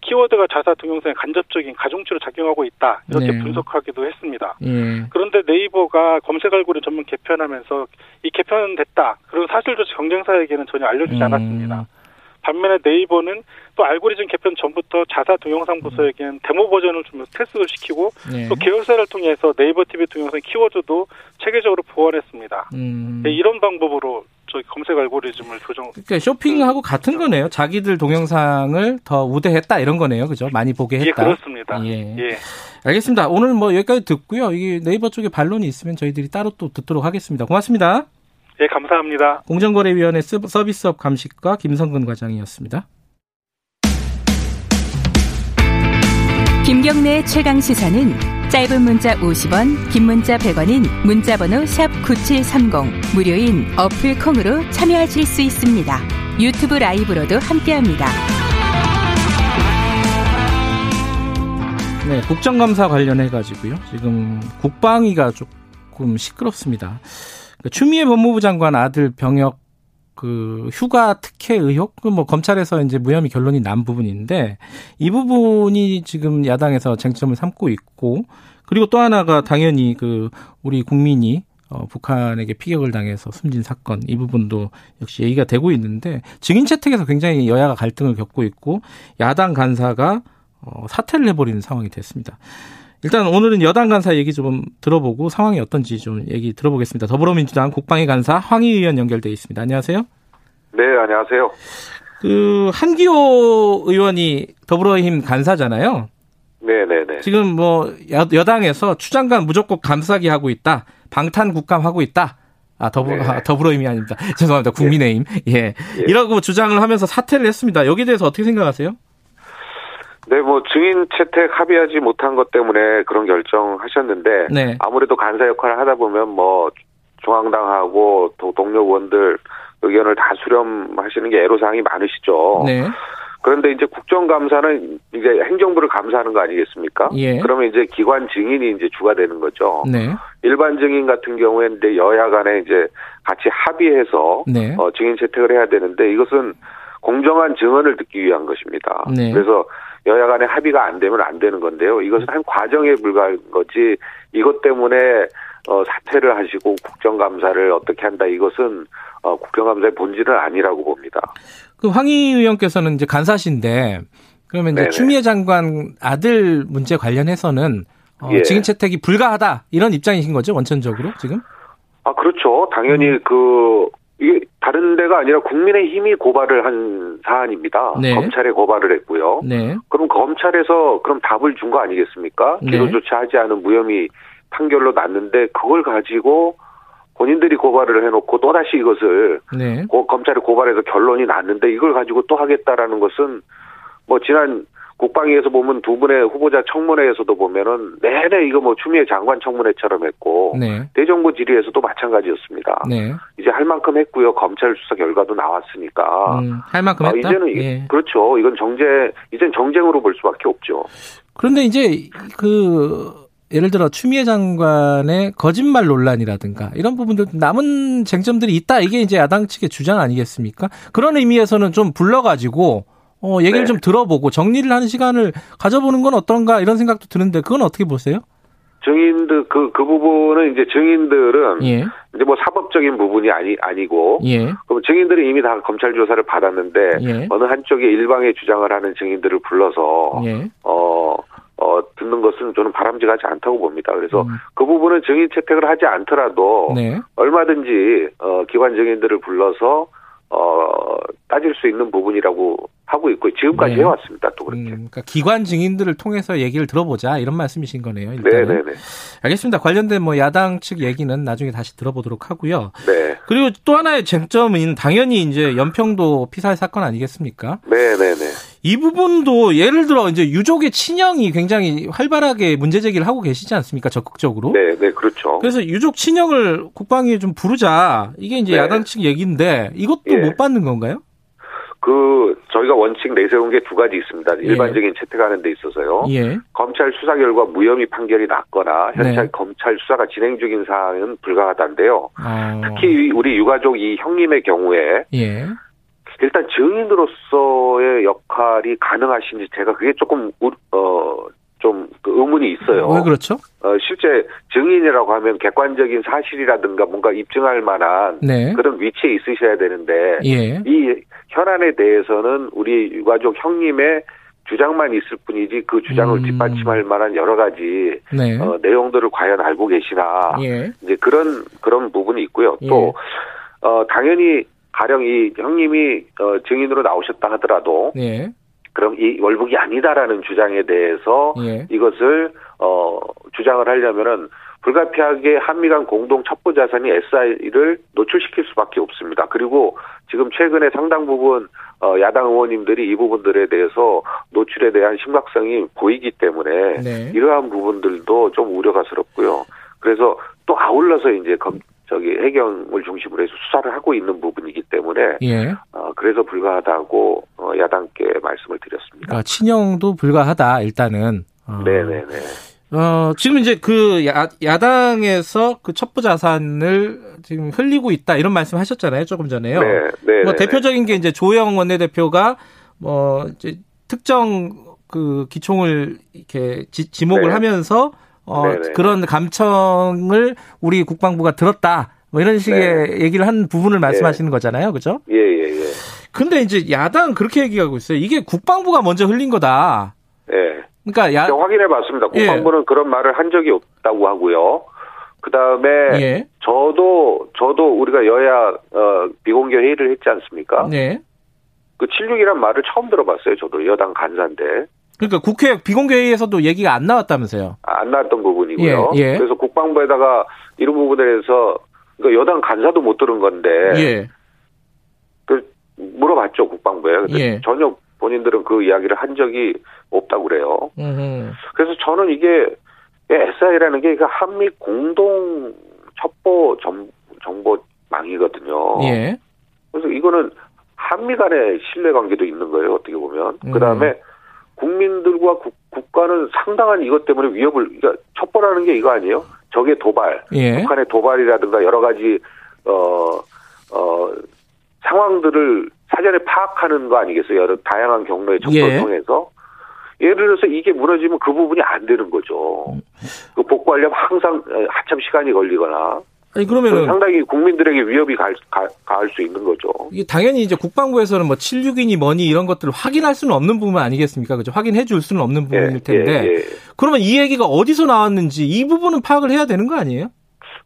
Speaker 7: 키워드가 자사 동영상에 간접적인 가중치로 작용하고 있다 이렇게 네. 분석하기도 했습니다. 예. 그런데 네이버가 검색 알고리즘 전문 개편하면서 이 개편됐다. 그리고 사실조차 경쟁사에게는 전혀 알려주지 음. 않았습니다. 반면에 네이버는 또 알고리즘 개편 전부터 자사 동영상 부서에게는 데모 버전을 좀 테스트를 시키고 네. 또 계열사를 통해서 네이버 TV 동영상 키워드도 체계적으로 보완했습니다. 음. 네, 이런 방법으로 저희 검색 알고리즘을 조정.
Speaker 2: 그러니까 쇼핑하고 같은 거네요. 자기들 동영상을 더 우대했다 이런 거네요. 그죠? 많이 보게 했다. 예,
Speaker 7: 그렇습니다. 예.
Speaker 2: 예. 알겠습니다. 오늘 뭐 여기까지 듣고요. 이게 네이버 쪽에 반론이 있으면 저희들이 따로 또 듣도록 하겠습니다. 고맙습니다.
Speaker 7: 예, 감사합니다.
Speaker 2: 공정거래위원회 서비스업 감식과 김성근 과장이었습니다.
Speaker 3: 김경래 최강 시사는 짧은 문자 50원, 긴 문자 100원인 문자번호 샵9730 무료인 어플 콩으로 참여하실 수 있습니다. 유튜브 라이브로도 함께합니다.
Speaker 2: 네, 국정감사 관련해 가지고요. 지금 국방위가 조금 시끄럽습니다. 그러니까 추미애 법무부 장관 아들 병역 그 휴가 특혜 의혹 그뭐 검찰에서 이제 무혐의 결론이 난 부분인데 이 부분이 지금 야당에서 쟁점을 삼고 있고 그리고 또 하나가 당연히 그 우리 국민이 어, 북한에게 피격을 당해서 숨진 사건 이 부분도 역시 얘기가 되고 있는데 증인 채택에서 굉장히 여야가 갈등을 겪고 있고 야당 간사가 어, 사퇴를 해버리는 상황이 됐습니다. 일단 오늘은 여당 간사 얘기 좀 들어보고 상황이 어떤지 좀 얘기 들어보겠습니다. 더불어민주당 국방위 간사 황희 의원 연결돼 있습니다. 안녕하세요.
Speaker 8: 네, 안녕하세요.
Speaker 2: 그 한기호 의원이 더불어힘 간사잖아요.
Speaker 8: 네 네네. 네, 네.
Speaker 2: 지금 뭐 여, 당에서 추장관 무조건 감싸기 하고 있다. 방탄 국감 하고 있다. 아, 더불어, 네. 아, 더불어힘이 아닙니다. 죄송합니다. 국민의힘. 예. 예. 이라고 주장을 하면서 사퇴를 했습니다. 여기에 대해서 어떻게 생각하세요?
Speaker 8: 네, 뭐 증인 채택 합의하지 못한 것 때문에 그런 결정하셨는데 네. 아무래도 간사 역할을 하다 보면 뭐 중앙당하고 동료 의원들 의견을 다 수렴하시는 게 애로사항이 많으시죠. 네. 그런데 이제 국정감사는 이제 행정부를 감사하는 거 아니겠습니까? 예. 그러면 이제 기관 증인이 이제 주가 되는 거죠. 네. 일반 증인 같은 경우에는 이제 여야 간에 이제 같이 합의해서 네. 어, 증인 채택을 해야 되는데 이것은 공정한 증언을 듣기 위한 것입니다. 네. 그래서 여야 간에 합의가 안 되면 안 되는 건데요. 이것은 한 과정에 불과한 거지 이것 때문에 어, 사퇴를 하시고 국정감사를 어떻게 한다 이것은 어, 국정감사의 본질은 아니라고 봅니다.
Speaker 2: 그 황희 의원께서는 이제 간사신데 그러면 이제 네네. 추미애 장관 아들 문제 관련해서는 어, 예. 증인 채택이 불가하다 이런 입장이신 거죠 원천적으로 지금?
Speaker 8: 아 그렇죠. 당연히 음. 그 이게 다른 데가 아니라 국민의힘이 고발을 한 사안입니다. 네. 검찰에 고발을 했고요. 네. 그럼 검찰에서 그럼 답을 준 거 아니겠습니까? 네. 기소조차 하지 않은 무혐의 판결로 났는데 그걸 가지고 본인들이 고발을 해놓고 또다시 이것을 네. 고, 검찰에 고발해서 결론이 났는데 이걸 가지고 또 하겠다라는 것은 뭐 지난 국방위에서 보면 두 분의 후보자 청문회에서도 보면은 내내 이거 뭐 추미애 장관 청문회처럼 했고 네. 대정부 질의에서도 마찬가지였습니다. 네. 이제 할 만큼 했고요. 검찰 수사 결과도 나왔으니까
Speaker 2: 음, 할 만큼 아, 했다.
Speaker 8: 이제는 예. 그렇죠. 이건 정제 이젠 정쟁으로 볼 수밖에 없죠.
Speaker 2: 그런데 이제 그 예를 들어 추미애 장관의 거짓말 논란이라든가 이런 부분들 남은 쟁점들이 있다 이게 이제 야당 측의 주장 아니겠습니까? 그런 의미에서는 좀 불러가지고 어, 얘기를 네. 좀 들어보고 정리를 하는 시간을 가져보는 건 어떤가 이런 생각도 드는데 그건 어떻게 보세요?
Speaker 8: 증인들 그, 그 부분은 이제 증인들은 예. 이제 뭐 사법적인 부분이 아니 아니고 예. 그럼 증인들은 이미 다 검찰 조사를 받았는데 예. 어느 한쪽에 일방의 주장을 하는 증인들을 불러서 예. 어. 어, 듣는 것은 저는 바람직하지 않다고 봅니다. 그래서 음. 그 부분은 증인 채택을 하지 않더라도 네. 얼마든지 어, 기관 증인들을 불러서 어, 따질 수 있는 부분이라고 하고 있고 지금까지 네. 해왔습니다. 또 그렇게. 음,
Speaker 2: 그러니까 기관 증인들을 통해서 얘기를 들어보자 이런 말씀이신 거네요. 네네네. 알겠습니다. 관련된 뭐 야당 측 얘기는 나중에 다시 들어보도록 하고요. 네. 그리고 또 하나의 쟁점은 당연히 이제 연평도 피살 사건 아니겠습니까?
Speaker 8: 네네네.
Speaker 2: 이 부분도 예를 들어 이제 유족의 친형이 굉장히 활발하게 문제 제기를 하고 계시지 않습니까? 적극적으로.
Speaker 8: 네, 네, 그렇죠.
Speaker 2: 그래서 유족 친형을 국방위에 좀 부르자 이게 이제 네. 야당 측 얘기인데 이것도 예. 못 받는 건가요?
Speaker 8: 그 저희가 원칙 내세운 게 두 가지 있습니다. 예. 일반적인 채택하는 데 있어서요. 예. 검찰 수사 결과 무혐의 판결이 났거나 현재 네. 검찰 수사가 진행 중인 사항은 불가하다인데요. 아. 특히 우리 유가족 이 형님의 경우에 예. 일단 증인으로서의 역할이 가능하신지 제가 그게 조금 어. 좀그 의문이 있어요.
Speaker 2: 왜 그렇죠?
Speaker 8: 어, 실제 증인이라고 하면 객관적인 사실이라든가 뭔가 입증할 만한 네. 그런 위치에 있으셔야 되는데 예. 이 현안에 대해서는 우리 유가족 형님의 주장만 있을 뿐이지 그 주장을 음. 뒷받침할 만한 여러 가지 네. 어, 내용들을 과연 알고 계시나 예. 이제 그런 그런 부분이 있고요. 또 예. 어, 당연히 가령 이 형님이 어, 증인으로 나오셨다 하더라도 예. 그럼 이 월북이 아니다라는 주장에 대해서 예. 이것을 어 주장을 하려면은 불가피하게 한미 간 공동 첩보 자산이 SI를 노출시킬 수밖에 없습니다. 그리고 지금 최근에 상당 부분 어, 야당 의원님들이 이 부분들에 대해서 노출에 대한 심각성이 보이기 때문에 네. 이러한 부분들도 좀 우려가스럽고요. 그래서 또 아울러서 이제 검, 해경을 중심으로 해서 수사를 하고 있는 부분이기 때문에 예. 어, 그래서 불가하다고 어, 야당께 말씀을 드렸습니다.
Speaker 2: 아, 친형도 불가하다 일단은.
Speaker 8: 어. 네네네.
Speaker 2: 어, 지금 이제 그 야, 야당에서 그 첩보 자산을 지금 흘리고 있다 이런 말씀 하셨잖아요 조금 전에요. 네, 네. 뭐 대표적인 게 이제 조영 원내대표가 뭐 이제 특정 그 기총을 이렇게 지, 목을 네. 하면서 어, 네네. 그런 감청을 우리 국방부가 들었다. 뭐 이런 식의 네. 얘기를 한 부분을 말씀하시는 예. 거잖아요. 그죠?
Speaker 8: 예, 예, 예.
Speaker 2: 근데 이제 야당 그렇게 얘기하고 있어요. 이게 국방부가 먼저 흘린 거다.
Speaker 8: 예. 그러니까 야... 확인해 봤습니다. 예. 국방부는 예. 그런 말을 한 적이 없다고 하고요. 그 다음에 예. 저도 저도 우리가 여야 어, 비공개 회의를 했지 않습니까? 네. 그 76이란 말을 처음 들어봤어요. 저도 여당 간사인데.
Speaker 2: 그러니까 국회 비공개 회의에서도 얘기가 안 나왔다면서요?
Speaker 8: 안 나왔던 부분이고요. 예, 예. 그래서 국방부에다가 이런 부분에 대해서 그러니까 여당 간사도 못 들은 건데 예. 그 물어봤죠 국방부에. 근데 예. 전혀 본인들은 그 이야기를 한 적이 없다고 그래요. 음흠. 그래서 저는 이게 SI라는 게 한미 공동 첩보 정보망이거든요. 예. 그래서 이거는 한미 간의 신뢰 관계도 있는 거예요. 어떻게 보면. 음. 그 다음에 국민들과 국, 가는 상당한 이것 때문에 위협을 그러니까 첩보라는 게 이거 아니에요? 적의 도발, 예. 북한의 도발이라든가 여러 가지 어 어, 상황들을 사전에 파악하는 거 아니겠어요? 여러 다양한 경로의 첩보를 예. 통해서 예를 들어서 이게 무너지면 그 부분이 안 되는 거죠. 음. 그 복구하려면 항상 한참 시간이 걸리거나
Speaker 2: 아니 그러면은
Speaker 8: 상당히 국민들에게 위협이 갈, 가할 수 있는 거죠.
Speaker 2: 이게 당연히 이제 국방부에서는 뭐 76인이 뭐니 이런 것들을 확인할 수는 없는 부분 아니겠습니까? 그죠? 확인해 줄 수는 없는 예, 부분일 텐데. 예, 예, 그러면 이 얘기가 어디서 나왔는지 이 부분은 파악을 해야 되는 거 아니에요?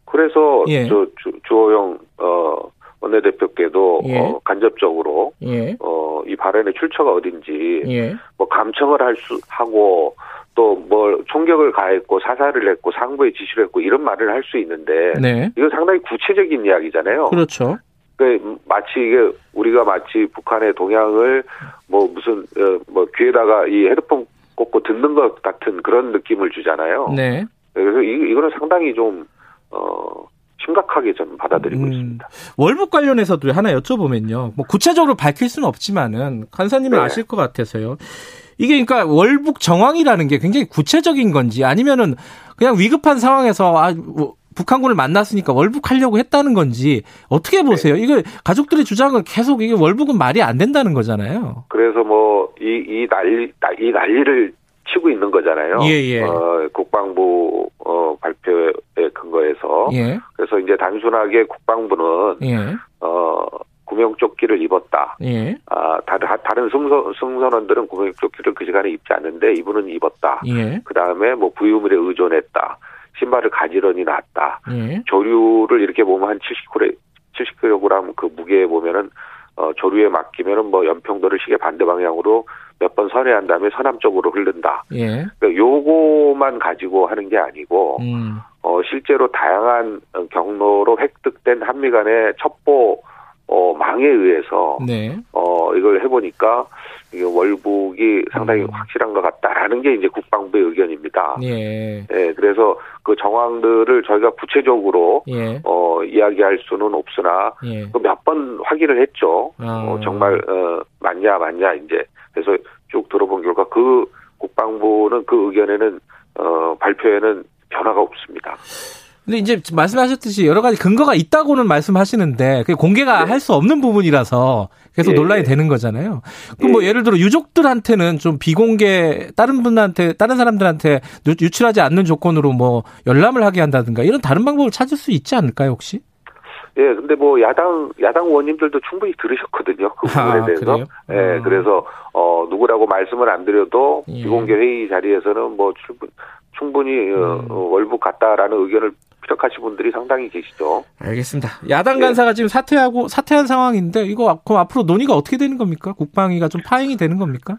Speaker 8: 그래서 예. 저 주, 주호영 어 원내대표께도 예. 어, 간접적으로 예. 어이 발언의 출처가 어딘지 예. 뭐 감청을 할 수 하고 또뭐 총격을 가했고 사살을 했고 상부에 지시를 했고 이런 말을 할 수 있는데 네. 이건 상당히 구체적인 이야기잖아요.
Speaker 2: 그렇죠.
Speaker 8: 그 마치 이게 우리가 마치 북한의 동향을 뭐 무슨 어, 뭐 귀에다가 이 헤드폰 꽂고 듣는 것 같은 그런 느낌을 주잖아요. 네. 그래서 이, 이거는 상당히 좀 어. 심각하게 저는 받아들이고 음, 있습니다.
Speaker 2: 월북 관련해서도 하나 여쭤보면요. 뭐 구체적으로 밝힐 수는 없지만은 간사님은 네. 아실 것 같아서요. 이게 그러니까 월북 정황이라는 게 굉장히 구체적인 건지 아니면은 그냥 위급한 상황에서 아 뭐, 북한군을 만났으니까 월북하려고 했다는 건지 어떻게 네. 보세요? 네. 이거 가족들의 주장을 계속 이게 월북은 말이 안 된다는 거잖아요.
Speaker 8: 그래서 뭐 이이 난리 이 난리를 치고 있는 거잖아요. 예, 예. 어, 국방부 어, 발표에 근거해서 예. 그래서 이제 단순하게 국방부는 예. 어 구명조끼를 입었다. 예. 아 다른 다른 승선 승선원들은 구명조끼를 그 시간에 입지 않는데 이분은 입었다. 예. 그 다음에 뭐 부유물에 의존했다. 신발을 가지런히 놨다. 예. 조류를 이렇게 보면 한 70kg, 70kg 그 무게에 보면은 어, 조류에 맡기면은 뭐 연평도를 시계 반대 방향으로 몇 번 선회한 다음에 서남 쪽으로 흐른다. 예. 그러니까 요거만 가지고 하는 게 아니고, 음. 어, 실제로 다양한 경로로 획득된 한미 간의 첩보 어, 망에 의해서 네. 어, 이걸 해보니까 이게 월북이 상당히 음. 확실한 것 같다라는 게 이제 국방부의 의견입니다. 예. 예. 그래서 그 정황들을 저희가 구체적으로 예. 어, 이야기할 수는 없으나 예. 몇번 확인을 했죠. 아. 어, 정말 어, 맞냐 맞냐 이제 그래서 쭉 들어본 결과 그 국방부는 그 의견에는 어, 발표에는 변화가 없습니다.
Speaker 2: 근데 이제 말씀하셨듯이 여러 가지 근거가 있다고는 말씀하시는데 그게 공개가 네. 할수 없는 부분이라서 계속 예, 논란이 예. 되는 거잖아요. 그럼 뭐 예. 뭐 예를 들어 유족들한테는 좀 비공개 다른 분한테 다른 사람들한테 유출하지 않는 조건으로 뭐 열람을 하게 한다든가 이런 다른 방법을 찾을 수 있지 않을까요 혹시?
Speaker 8: 예, 근데 뭐 야당 야당 의원님들도 충분히 들으셨거든요. 그 부분에 아, 대해서. 그래요? 예, 아. 그래서 어 누구라고 말씀을 안 드려도 예. 비공개 회의 자리에서는 뭐 충분 충분히 어, 음. 어, 월북 같다라는 의견을 피력하신 분들이 상당히 계시죠.
Speaker 2: 알겠습니다. 야당 간사가 예. 지금 사퇴하고 사퇴한 상황인데 이거 그럼 앞으로 논의가 어떻게 되는 겁니까? 국방위가 좀 파행이 되는 겁니까?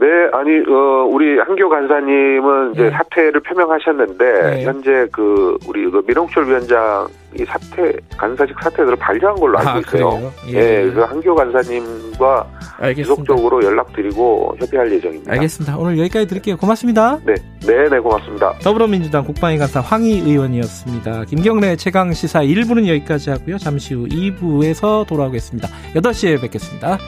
Speaker 8: 네, 아니 어 우리 한교 간사님은 이제 네. 사퇴를 표명하셨는데 네. 현재 그 우리 그 민홍철 위원장이 사퇴 간사직 사퇴를 반려한 걸로 알고 아, 있어요. 예. 네, 그래서 한교 간사님과 알겠습니다. 지속적으로 연락드리고 협의할 예정입니다.
Speaker 2: 알겠습니다. 오늘 여기까지 드릴게요. 고맙습니다.
Speaker 8: 네, 네, 네, 고맙습니다.
Speaker 2: 더불어민주당 국방위 간사 황희 의원이었습니다. 김경래 최강 시사 1부는 여기까지 하고요. 잠시 후 2부에서 돌아오겠습니다. 8시에 뵙겠습니다.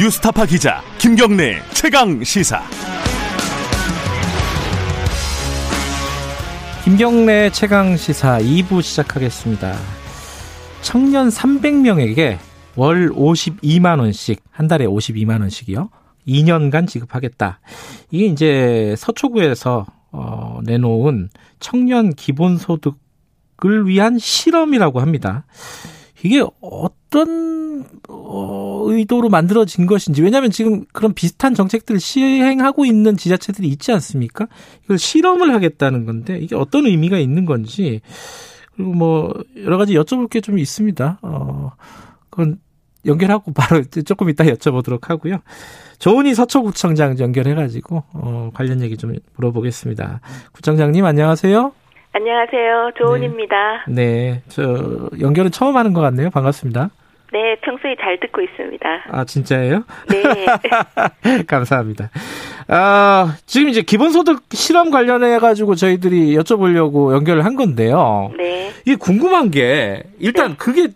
Speaker 1: 뉴스타파 기자 김경래 최강 시사.
Speaker 2: 김경래 최강 시사 2부 시작하겠습니다. 청년 300명에게 월 52만 원씩 한 달에 52만 원씩이요. 2년간 지급하겠다. 이게 이제 서초구에서 어, 내놓은 청년 기본소득을 위한 실험이라고 합니다. 이게 어떤 어, 의도로 만들어진 것인지 왜냐하면 지금 그런 비슷한 정책들을 시행하고 있는 지자체들이 있지 않습니까? 이걸 실험을 하겠다는 건데 이게 어떤 의미가 있는 건지 그리고 뭐 여러 가지 여쭤볼 게 좀 있습니다. 어, 그건 연결하고 바로 조금 이따 여쭤보도록 하고요. 조은희 서초구청장 연결해가지고 어, 관련 얘기 좀 물어보겠습니다. 구청장님 안녕하세요.
Speaker 9: 안녕하세요. 조은입니다.
Speaker 2: 네. 네. 저 연결은 처음 하는 것 같네요. 반갑습니다.
Speaker 9: 네, 평소에 잘 듣고 있습니다.
Speaker 2: 아, 진짜예요?
Speaker 9: 네.
Speaker 2: 감사합니다. 아, 지금 이제 기본소득 실험 관련해가지고 저희들이 여쭤보려고 연결을 한 건데요. 네. 이게 궁금한 게, 일단 네. 그게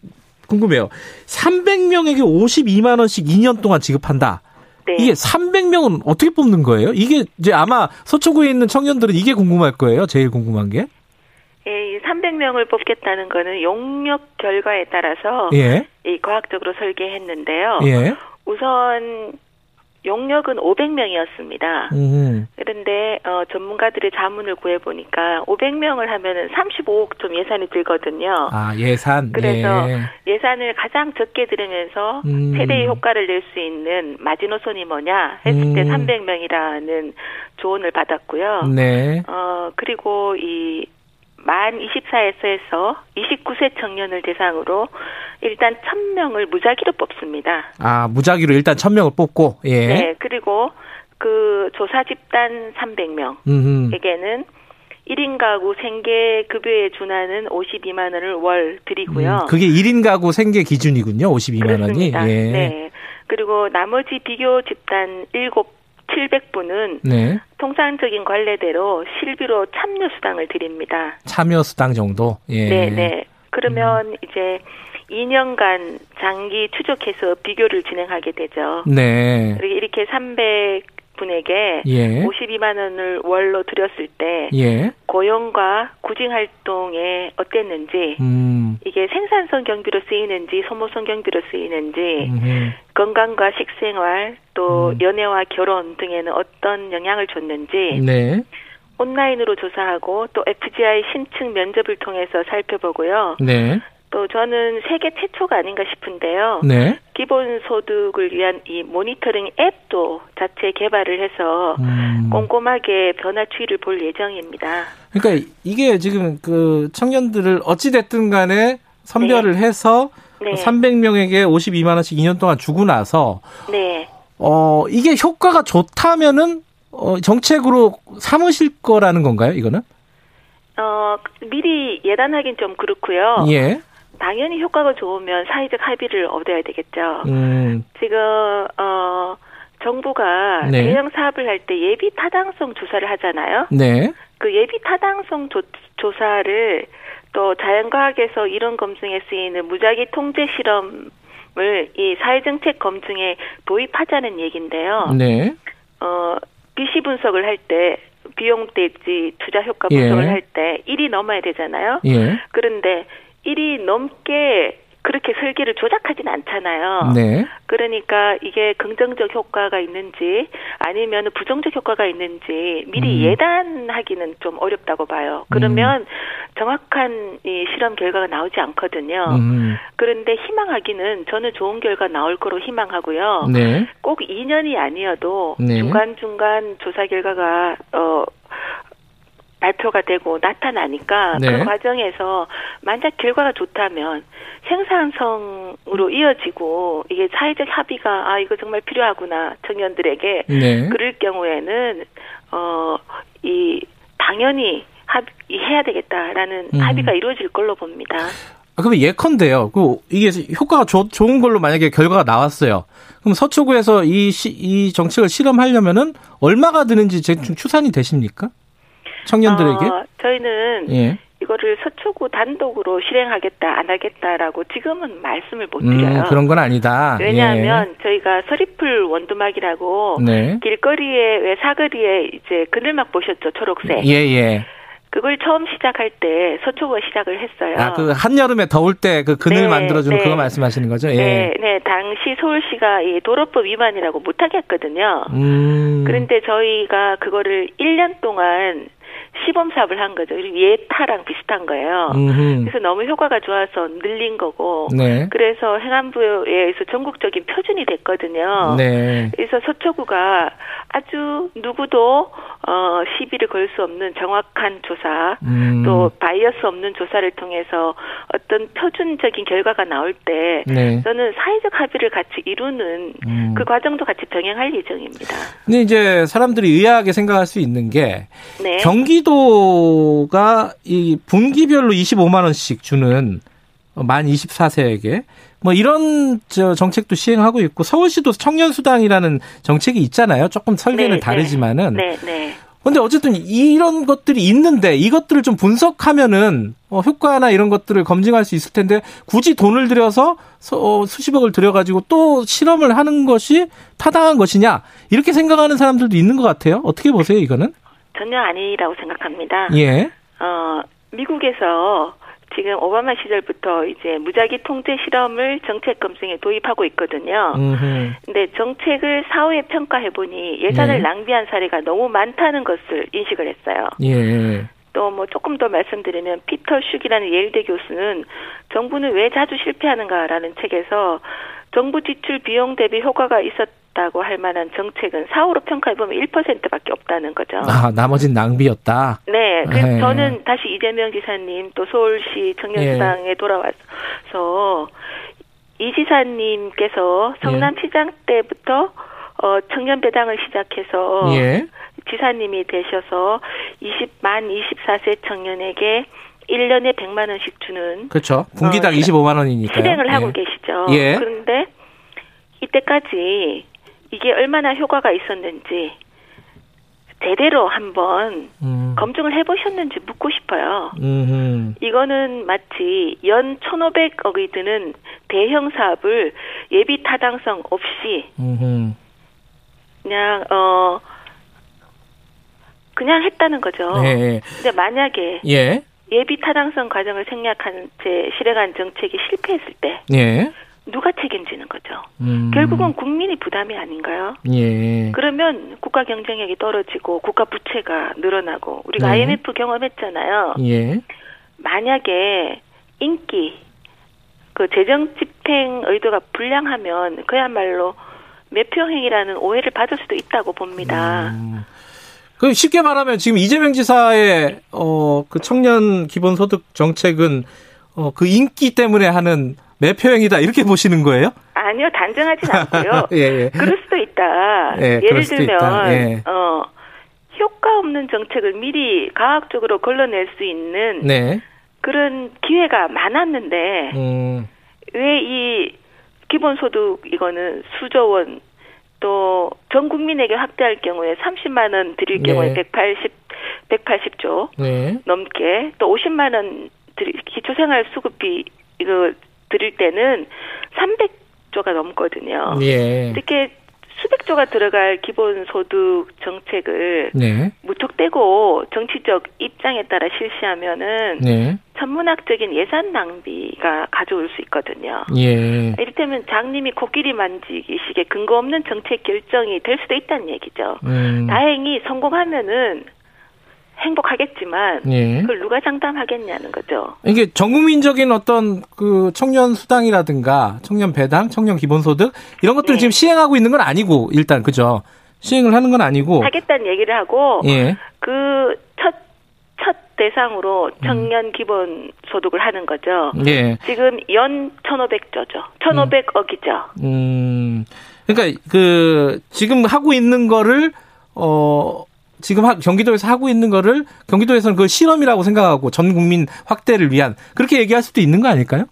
Speaker 2: 궁금해요. 300명에게 52만원씩 2년 동안 지급한다. 네. 이게 300명은 어떻게 뽑는 거예요? 이게 이제 아마 서초구에 있는 청년들은 이게 궁금할 거예요. 제일 궁금한 게.
Speaker 9: 예, 300명을 뽑겠다는 거는 용역 결과에 따라서 예. 이 과학적으로 설계했는데요. 예. 우선 용역은 500명이었습니다. 음. 그런데 어, 전문가들의 자문을 구해 보니까 500명을 하면은 35억 좀 예산이 들거든요.
Speaker 2: 아 예산.
Speaker 9: 그래서 예. 산을 가장 적게 들으면서 음. 최대의 효과를 낼 수 있는 마지노선이 뭐냐 했을 음. 때 300명이라는 조언을 받았고요. 네. 어 그리고 이 만 24에서 29세 청년을 대상으로 일단 1000명을 무작위로 뽑습니다.
Speaker 2: 아, 무작위로 일단 1000명을 뽑고, 예.
Speaker 9: 네, 그리고 그 조사 집단 300명에게는 1인 가구 생계 급여에 준하는 52만 원을 월 드리고요.
Speaker 2: 음, 그게 1인 가구 생계 기준이군요. 52만
Speaker 9: 그렇습니다.
Speaker 2: 원이.
Speaker 9: 예. 네. 그리고 나머지 비교 집단 7 700분은 네. 통상적인 관례대로 실비로 참여 수당을 드립니다.
Speaker 2: 참여 수당 정도?
Speaker 9: 예. 네, 네. 그러면 음. 이제 2년간 장기 추적해서 비교를 진행하게 되죠. 네. 이렇게 300 분에게 예. 52만 원을 월로 드렸을 때 예. 고용과 구직 활동에 어땠는지 음. 이게 생산성 경비로 쓰이는지 소모성 경비로 쓰이는지 음. 건강과 식생활 또 음. 연애와 결혼 등에는 어떤 영향을 줬는지 네. 온라인으로 조사하고 또 FGI 신층 면접을 통해서 살펴보고요. 네. 또 저는 세계 최초가 아닌가 싶은데요. 네. 기본 소득을 위한 이 모니터링 앱도 자체 개발을 해서 음. 꼼꼼하게 변화 추이를 볼 예정입니다.
Speaker 2: 그러니까 이게 지금 그 청년들을 어찌 됐든 간에 선별을 네. 해서 네. 300명에게 52만 원씩 2년 동안 주고 나서 네. 어 이게 효과가 좋다면은 어 정책으로 삼으실 거라는 건가요? 이거는?
Speaker 9: 어 미리 예단하긴 좀 그렇고요. 예. 당연히 효과가 좋으면 사회적 합의를 얻어야 되겠죠. 음. 지금 어 정부가 네. 대형 사업을 할 때 예비 타당성 조사를 하잖아요. 네. 그 예비 타당성 조, 조사를 또 자연과학에서 이런 검증에 쓰이는 무작위 통제 실험을 이 사회정책 검증에 도입하자는 얘기인데요. 네. 어, 비시 분석을 할때 비용 대지 투자 효과 분석을 예. 할때 1이 넘어야 되잖아요. 예. 그런데 1이 넘게 그렇게 설계를 조작하진 않잖아요. 네. 그러니까 이게 긍정적 효과가 있는지 아니면 부정적 효과가 있는지 미리 음. 예단하기는 좀 어렵다고 봐요. 그러면 음. 정확한 이 실험 결과가 나오지 않거든요. 음. 그런데 희망하기는 저는 좋은 결과 나올 거로 희망하고요. 네. 꼭 2년이 아니어도 네. 중간중간 조사 결과가 어 발표가 되고 나타나니까 네. 그 과정에서 만약 결과가 좋다면 생산성으로 이어지고 이게 사회적 합의가 아 이거 정말 필요하구나 청년들에게 네. 그럴 경우에는 어 이 당연히 합의해야 되겠다라는 음. 합의가 이루어질 걸로 봅니다.
Speaker 2: 아, 그러면 예컨대요. 그 이게 효과가 조, 좋은 걸로 만약에 결과가 나왔어요. 그럼 서초구에서 이, 시, 이 정책을 실험하려면은 얼마가 드는지 대충 추산이 되십니까? 청년들에게? 어,
Speaker 9: 저희는 예. 이거를 서초구 단독으로 실행하겠다 안 하겠다라고 지금은 말씀을 못 드려요.
Speaker 2: 음, 그런 건 아니다.
Speaker 9: 왜냐하면 예. 저희가 서리풀 원두막이라고 네. 길거리에 왜 사거리에 이제 그늘막 보셨죠 초록색. 예예. 예. 그걸 처음 시작할 때 서초구가 시작을 했어요.
Speaker 2: 아, 그 한여름에 더울 때 그 그늘 네, 만들어주는 네. 그거 말씀하시는 거죠? 예.
Speaker 9: 네, 네. 당시 서울시가 이 도로법 위반이라고 못하게 했거든요. 음. 그런데 저희가 그거를 1년 동안 시범 사업을 한 거죠. 예타랑 비슷한 거예요. 음흠. 그래서 너무 효과가 좋아서 늘린 거고, 네. 그래서 행안부에서 전국적인 표준이 됐거든요. 네. 그래서 서초구가 아주 누구도 어 시비를 걸 수 없는 정확한 조사, 음. 또 bias 없는 조사를 통해서 어떤 표준적인 결과가 나올 때 네. 저는 사회적 합의를 같이 이루는 음. 그 과정도 같이 병행할 예정입니다.
Speaker 2: 근데 이제 사람들이 의아하게 생각할 수 있는 게 네. 경기 경기도가 이 분기별로 25만 원씩 주는 만 24세에게 뭐 이런 저 정책도 시행하고 있고 서울시도 청년 수당이라는 정책이 있잖아요. 조금 설계는 네, 네. 다르지만은. 네, 네. 근데 어쨌든 이런 것들이 있는데 이것들을 좀 분석하면은 어, 효과나 이런 것들을 검증할 수 있을 텐데 굳이 돈을 들여서 어, 수십억을 들여가지고 또 실험을 하는 것이 타당한 것이냐 이렇게 생각하는 사람들도 있는 것 같아요. 어떻게 보세요 이거는?
Speaker 9: 전혀 아니라고 생각합니다. 예. 어, 미국에서 지금 오바마 시절부터 이제 무작위 통제 실험을 정책 검증에 도입하고 있거든요. 음흠. 근데 정책을 사후에 평가해 보니 예산을 네. 낭비한 사례가 너무 많다는 것을 인식을 했어요. 예. 또뭐 조금 더 말씀드리면 피터 슈기라는 예일대 교수는 정부는 왜 자주 실패하는가라는 책에서 정부 지출 비용 대비 효과가 있었 있다고 할 만한 정책은 사후로 평가해 보면 1%밖에 없다는 거죠.
Speaker 2: 아, 나머진 낭비였다.
Speaker 9: 네, 그래서 네. 저는 다시 이재명 지사님 또 서울시 청년수당에 네. 돌아와서 이 지사님께서 성남시장 때부터 어, 청년 배당을 시작해서 예. 지사님이 되셔서 20만 24세 청년에게 1년에 100만 원씩 주는
Speaker 2: 그렇죠. 분기당 어, 25만 원이니까
Speaker 9: 실행을 하고 예. 계시죠. 예. 그런데 이때까지 이게 얼마나 효과가 있었는지 제대로 한번 음. 검증을 해보셨는지 묻고 싶어요. 음흠. 이거는 마치 연 1,500억이 드는 대형 사업을 예비 타당성 없이 음흠. 그냥 어 그냥 했다는 거죠. 네. 근데 만약에 예. 예비 타당성 과정을 생략한 채 실행한 정책이 실패했을 때 예. 누가 책임지는 거죠. 음. 결국은 국민이 부담이 아닌가요? 예. 그러면 국가 경쟁력이 떨어지고 국가 부채가 늘어나고 우리가 네. IMF 경험했잖아요. 예. 만약에 인기 그 재정 집행 의도가 불량하면 그야말로 매표 행위라는 오해를 받을 수도 있다고 봅니다. 음.
Speaker 2: 그 쉽게 말하면 지금 이재명 지사의 어 그 청년 기본소득 정책은 어 그 인기 때문에 하는 매표행위다 이렇게 보시는 거예요?
Speaker 9: 아니요 단정하진 않고요. 예, 예. 그럴 수도 있다. 예, 를 들면 예. 어 효과 없는 정책을 미리 과학적으로 걸러낼 수 있는 네. 그런 기회가 많았는데 음. 왜이 기본소득 이거는 수조 원 또 전 국민에게 확대할 경우에 30만 원 드릴 경우에 네. 180 180조 네. 넘게 또 50만 원 드리, 기초생활 수급비 이거 드릴 때는 300조가 넘거든요. 예. 이렇게 수백조가 들어갈 기본소득 정책을 네. 무턱대고 정치적 입장에 따라 실시하면은 네. 천문학적인 예산 낭비가 가져올 수 있거든요. 예. 이를테면 장님이 코끼리 만지기식의 근거 없는 정책 결정이 될 수도 있다는 얘기죠. 음. 다행히 성공하면은 행복하겠지만 예. 그걸 누가 장담하겠냐는 거죠.
Speaker 2: 이게 전국민적인 어떤 그 청년 수당이라든가 청년 배당, 청년 기본소득 이런 것들을 네. 지금 시행하고 있는 건 아니고 일단 그죠. 시행을 하는 건 아니고
Speaker 9: 하겠다는 얘기를 하고 예. 그첫 첫 대상으로 청년 음. 기본 소득을 하는 거죠. 예. 지금 연 1,500조죠. 1,500억이죠.
Speaker 2: 음. 그러니까 그 지금 하고 있는 거를 어 지금 경기도에서 하고 있는 거를 경기도에서는 그 실험이라고 생각하고 전 국민 확대를 위한 그렇게 얘기할 수도 있는 거 아닐까요?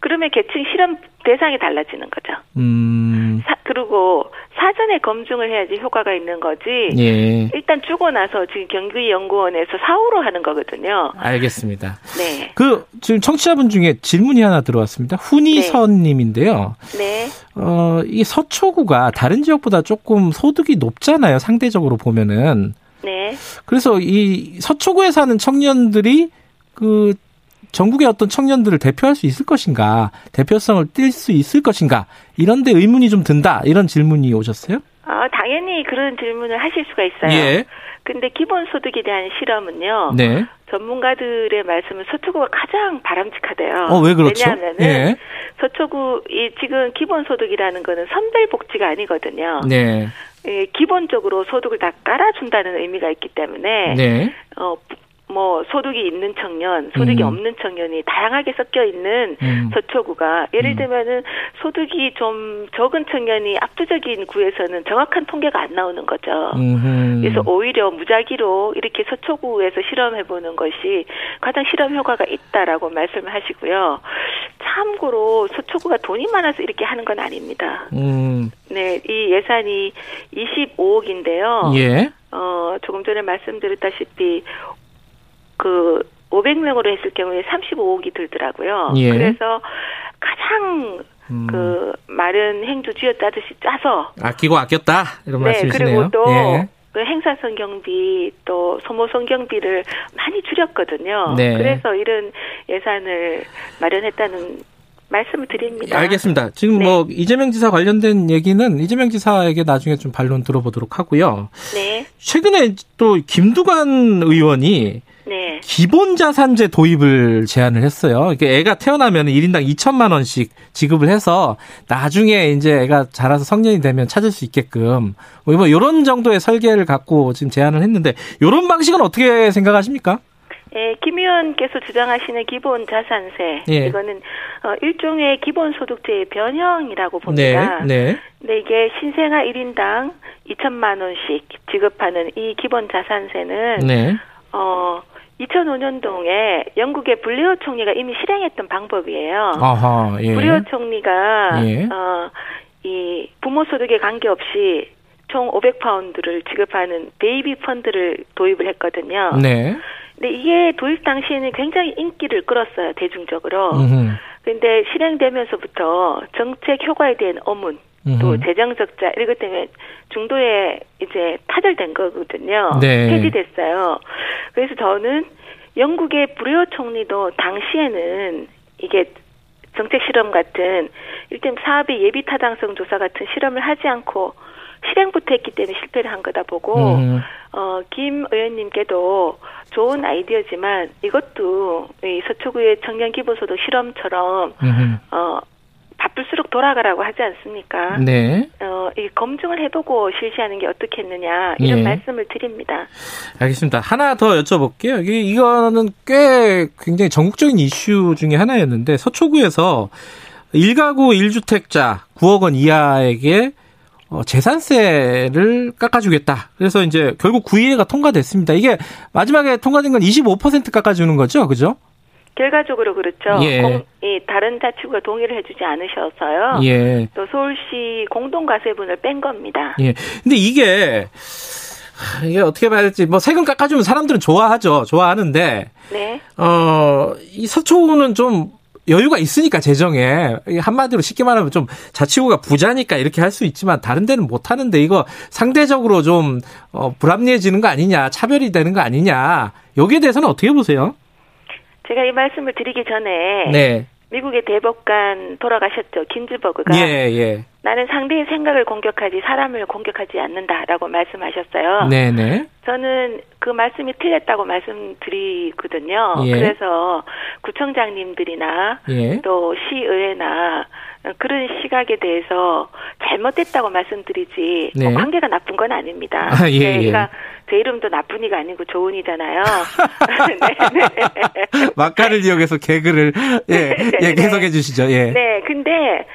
Speaker 9: 그러면 계층 실험 대상이 달라지는 거죠. 음. 사, 그리고 사전에 검증을 해야지 효과가 있는 거지. 예. 일단 주고 나서 지금 경기연구원에서 사후로 하는 거거든요.
Speaker 2: 알겠습니다. 네. 그 지금 청취자분 중에 질문이 하나 들어왔습니다. 훈이선님인데요. 네. 어, 이 서초구가 다른 지역보다 조금 소득이 높잖아요. 상대적으로 보면은. 네. 그래서 이 서초구에 사는 청년들이 그 전국의 어떤 청년들을 대표할 수 있을 것인가, 대표성을 띨수 있을 것인가, 이런 데 의문이 좀 든다, 이런 질문이 오셨어요?
Speaker 9: 아, 당연히 그런 질문을 하실 수가 있어요. 예. 근데 기본소득에 대한 실험은요. 네. 전문가들의 말씀은 서초구가 가장 바람직하대요.
Speaker 2: 어, 왜 그렇죠?
Speaker 9: 왜냐하면은 예. 서초구 이 지금 기본소득이라는 거는 선별 복지가 아니거든요. 네. 예, 기본적으로 소득을 다 깔아준다는 의미가 있기 때문에 네. 어, 뭐 소득이 있는 청년, 소득이 음. 없는 청년이 다양하게 섞여 있는 음. 서초구가 예를 음. 들면은 소득이 좀 적은 청년이 압도적인 구에서는 정확한 통계가 안 나오는 거죠. 음흠. 그래서 오히려 무작위로 이렇게 서초구에서 실험해 보는 것이 가장 실험 효과가 있다라고 말씀하시고요. 참고로 서초구가 돈이 많아서 이렇게 하는 건 아닙니다. 음. 네, 이 예산이 25억인데요. 예. 어, 조금 전에 말씀드렸다시피 그 500명으로 했을 경우에 35억이 들더라고요. 예. 그래서 가장 음. 그 마른 행주 쥐었다듯이 짜서
Speaker 2: 아끼고 아꼈다 이런 네, 말씀이시네요.
Speaker 9: 그리고 또 예. 그 행사 성 경비 또 소모 성 경비를 많이 줄였거든요. 네. 그래서 이런 예산을 마련했다는 말씀을 드립니다.
Speaker 2: 알겠습니다. 지금 네. 뭐 이재명 지사 관련된 얘기는 이재명 지사에게 나중에 좀 반론 들어보도록 하고요. 네. 최근에 또 김두관 의원이 네. 기본 자산제 도입을 제안을 했어요. 이게 애가 태어나면 1인당 2천만 원씩 지급을 해서 나중에 이제 애가 자라서 성년이 되면 찾을 수 있게끔 뭐 이런 정도의 설계를 갖고 지금 제안을 했는데 이런 방식은 어떻게 생각하십니까?
Speaker 9: 예, 김 의원께서 주장하시는 기본 자산세 예. 이거는 어, 일종의 기본 소득제의 변형이라고 봅니다. 네. 네. 근데 이게 신생아 1인당 2천만 원씩 지급하는 이 기본 자산세는 네. 어 2005년도에 영국의 블레어 총리가 이미 실행했던 방법이에요. 아하, 예. 블레어 총리가 예. 어, 이 부모 소득에 관계없이 총 500파운드를 지급하는 베이비 펀드를 도입을 했거든요. 네. 근데 이게 도입 당시에는 굉장히 인기를 끌었어요, 대중적으로. 그런데 실행되면서부터 정책 효과에 대한 어문, 또 재정 적자 이런 것 때문에 중도에 이제 타절된 거거든요. 네. 폐지됐어요. 그래서 저는 영국의 브레어 총리도 당시에는 이게 정책 실험 같은 일단 사업의 예비 타당성 조사 같은 실험을 하지 않고 실행부터 했기 때문에 실패를 한 거다 보고 음. 어김 의원님께도 좋은 아이디어지만 이것도 이 서초구의 청년 기본소득 실험처럼 음. 어 바쁠수록 돌아가라고 하지 않습니까? 네. 어, 이 검증을 해보고 실시하는 게 어떻겠느냐 이런 예. 말씀을 드립니다.
Speaker 2: 알겠습니다. 하나 더 여쭤볼게요. 이게 이거는 꽤 굉장히 전국적인 이슈 중에 하나였는데 서초구에서 1가구 1주택자 9억 원 이하에게 어, 재산세를 깎아주겠다. 그래서 이제 결국 구의회가 통과됐습니다. 이게 마지막에 통과된 건 25% 깎아주는 거죠, 그죠?
Speaker 9: 결과적으로 그렇죠. 예. 공, 이 다른 자치구가 동의를 해주지 않으셔서요. 예. 또 서울시 공동과세분을 뺀 겁니다.
Speaker 2: 예. 근데 이게 이게 어떻게 봐야 될지 뭐 세금 깎아주면 사람들은 좋아하죠. 좋아하는데. 네. 어이 서초구는 좀 여유가 있으니까 재정에 한마디로 쉽게 말하면 좀 자치구가 부자니까 이렇게 할 수 있지만 다른 데는 못 하는데 이거 상대적으로 좀 어, 불합리해지는 거 아니냐 차별이 되는 거 아니냐 여기에 대해서는 어떻게 보세요?
Speaker 9: 제가 이 말씀을 드리기 전에 네. 미국의 대법관 돌아가셨죠 긴즈버그가 예, 예. 나는 상대의 생각을 공격하지 사람을 공격하지 않는다라고 말씀하셨어요. 네네. 네. 저는 그 말씀이 틀렸다고 말씀드리거든요. 예. 그래서 구청장님들이나 예. 또 시의회나 그런 시각에 대해서 잘못됐다고 말씀드리지 뭐 네. 뭐 관계가 나쁜 건 아닙니다. 아, 예, 네, 그러니까 제 이름도 나쁜 이가 아니고 좋은 이잖아요. 네,
Speaker 2: 네. 막가를 이용해서 개그를 예, 예 네. 계속해 주시죠. 예.
Speaker 9: 네, 근데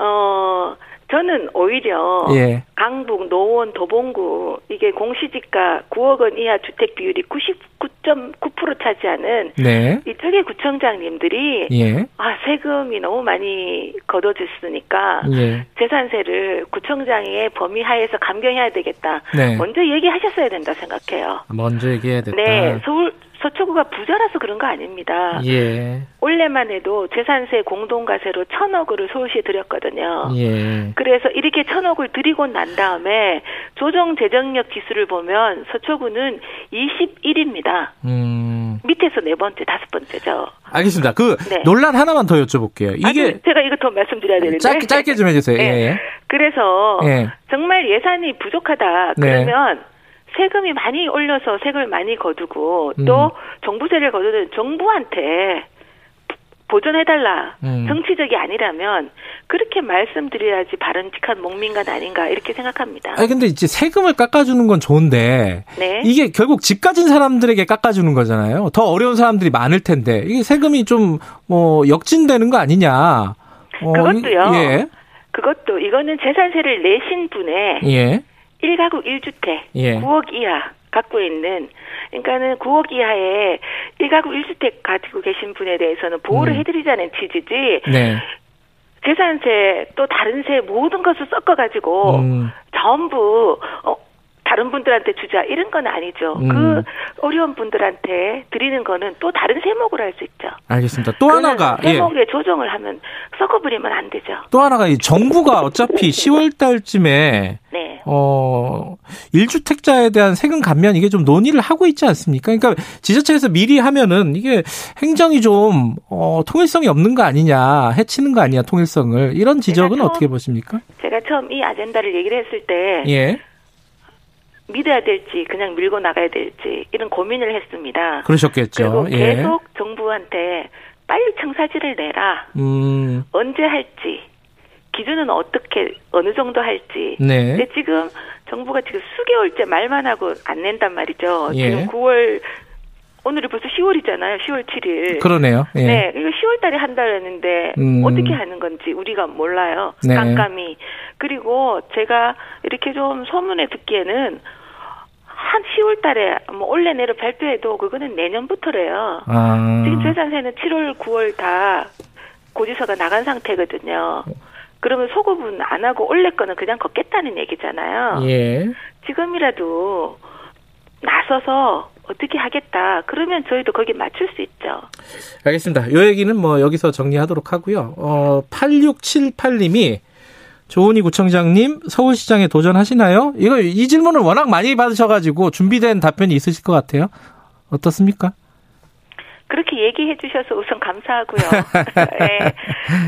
Speaker 9: 어 저는 오히려 예. 강북, 노원, 도봉구 이게 공시지가 9억 원 이하 주택 비율이 99.9% 차지하는 네. 이쪽의 구청장님들이 예. 아 세금이 너무 많이 걷어졌으니까 예. 재산세를 구청장의 범위 하에서 감경해야 되겠다. 네. 먼저 얘기하셨어야 된다 생각해요.
Speaker 2: 먼저 얘기해야 된다.
Speaker 9: 네, 서울 서초구가 부자라서 그런 거 아닙니다. 예. 올해만 해도 재산세 공동가세로 천억을 서울시에 드렸거든요. 예. 그래서 이렇게 천억을 드리고 난 다음에 조정 재정력 지수를 보면 서초구는 21입니다. 음. 밑에서 네 번째, 다섯 번째죠.
Speaker 2: 알겠습니다. 그 네. 논란 하나만 더 여쭤볼게요. 이게 아니,
Speaker 9: 제가 이거 더 말씀드려야 되는데
Speaker 2: 짧게 짧게 좀 해주세요. 네. 예.
Speaker 9: 그래서 예. 정말 예산이 부족하다 네. 그러면. 네. 세금이 많이 올려서 세금을 많이 거두고 또 음. 정부세를 거두는 정부한테 보존해달라. 음. 정치적이 아니라면 그렇게 말씀드려야지 바른직한 목민간 아닌가 이렇게 생각합니다.
Speaker 2: 아니 근데 이제 세금을 깎아주는 건 좋은데 네. 이게 결국 집 가진 사람들에게 깎아주는 거잖아요. 더 어려운 사람들이 많을 텐데 이게 세금이 좀 뭐 역진되는 거 아니냐.
Speaker 9: 어, 그것도요. 예. 그것도 이거는 재산세를 내신 분의 예. 1가구 1주택 예. 9억 이하 갖고 있는 그러니까는 9억 이하의 1가구 1주택 가지고 계신 분에 대해서는 보호를 음. 해드리자는 취지지. 네. 재산세 또 다른 세 모든 것을 섞어가지고 음. 전부 어, 다른 분들한테 주자 이런 건 아니죠. 음. 그 어려운 분들한테 드리는 거는 또 다른 세목으로 할 수 있죠.
Speaker 2: 알겠습니다. 또 하나가
Speaker 9: 세목에 예. 조정을 하면 섞어버리면 안 되죠.
Speaker 2: 또 하나가 이 정부가 어차피 10월 달쯤에 네. 어 1주택자에 대한 세금 감면 이게 좀 논의를 하고 있지 않습니까? 그러니까 지자체에서 미리 하면은 이게 행정이 좀 어, 통일성이 없는 거 아니냐, 해치는 거 아니냐 통일성을 이런 지적은 처음, 어떻게 보십니까?
Speaker 9: 제가 처음 이 아젠다를 얘기를 했을 때 예. 믿어야 될지 그냥 밀고 나가야 될지 이런 고민을 했습니다.
Speaker 2: 그러셨겠죠.
Speaker 9: 그리고 예. 계속 정부한테 빨리 청사지를 내라. 음. 언제 할지 기준은 어떻게 어느 정도 할지. 네. 근데 지금 정부가 지금 수개월째 말만 하고 안 낸단 말이죠. 예. 지금 9월 오늘이 벌써 10월이잖아요. 10월 7일.
Speaker 2: 그러네요.
Speaker 9: 예. 네, 이거 10월 달에 한 달했는데 음. 어떻게 하는 건지 우리가 몰라요. 네. 깜깜이. 그리고 제가 이렇게 좀 소문에 듣기에는 한 10월 달에 뭐 올해 내로 발표해도 그거는 내년부터래요. 아. 지금 재산세는 7월, 9월 다 고지서가 나간 상태거든요. 그러면 소급은 안 하고 올해 거는 그냥 걷겠다는 얘기잖아요. 예. 지금이라도 나서서 어떻게 하겠다. 그러면 저희도 거기에 맞출 수 있죠.
Speaker 2: 알겠습니다. 요 얘기는 뭐 여기서 정리하도록 하고요. 어, 8678님이 조은희 구청장님 서울시장에 도전하시나요? 이거 이 질문을 워낙 많이 받으셔가지고 준비된 답변이 있으실 것 같아요. 어떻습니까?
Speaker 9: 그렇게 얘기해 주셔서 우선 감사하고요.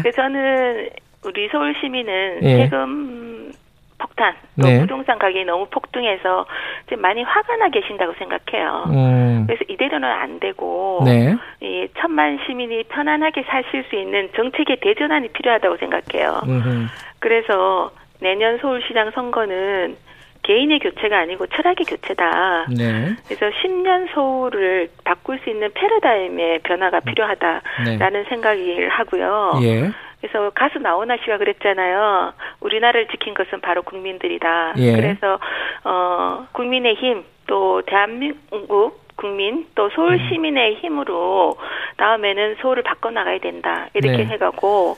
Speaker 9: 네. 저는 우리 서울 시민은 예. 세금 폭탄, 또 네. 부동산 가격이 너무 폭등해서 지금 많이 화가 나 계신다고 생각해요. 음. 그래서 이대로는 안 되고 네. 이 천만 시민이 편안하게 사실 수 있는 정책의 대전환이 필요하다고 생각해요. 음흠. 그래서 내년 서울시장 선거는 개인의 교체가 아니고 철학의 교체다. 네. 그래서 10년 서울을 바꿀 수 있는 패러다임의 변화가 필요하다라는 네. 생각을 하고요. 예. 그래서 가수 나훈아 씨가 그랬잖아요. 우리나라를 지킨 것은 바로 국민들이다. 예. 그래서 어 국민의 힘 또 대한민국 국민 또 서울 음. 시민의 힘으로 다음에는 서울을 바꿔 나가야 된다 이렇게 네. 해가고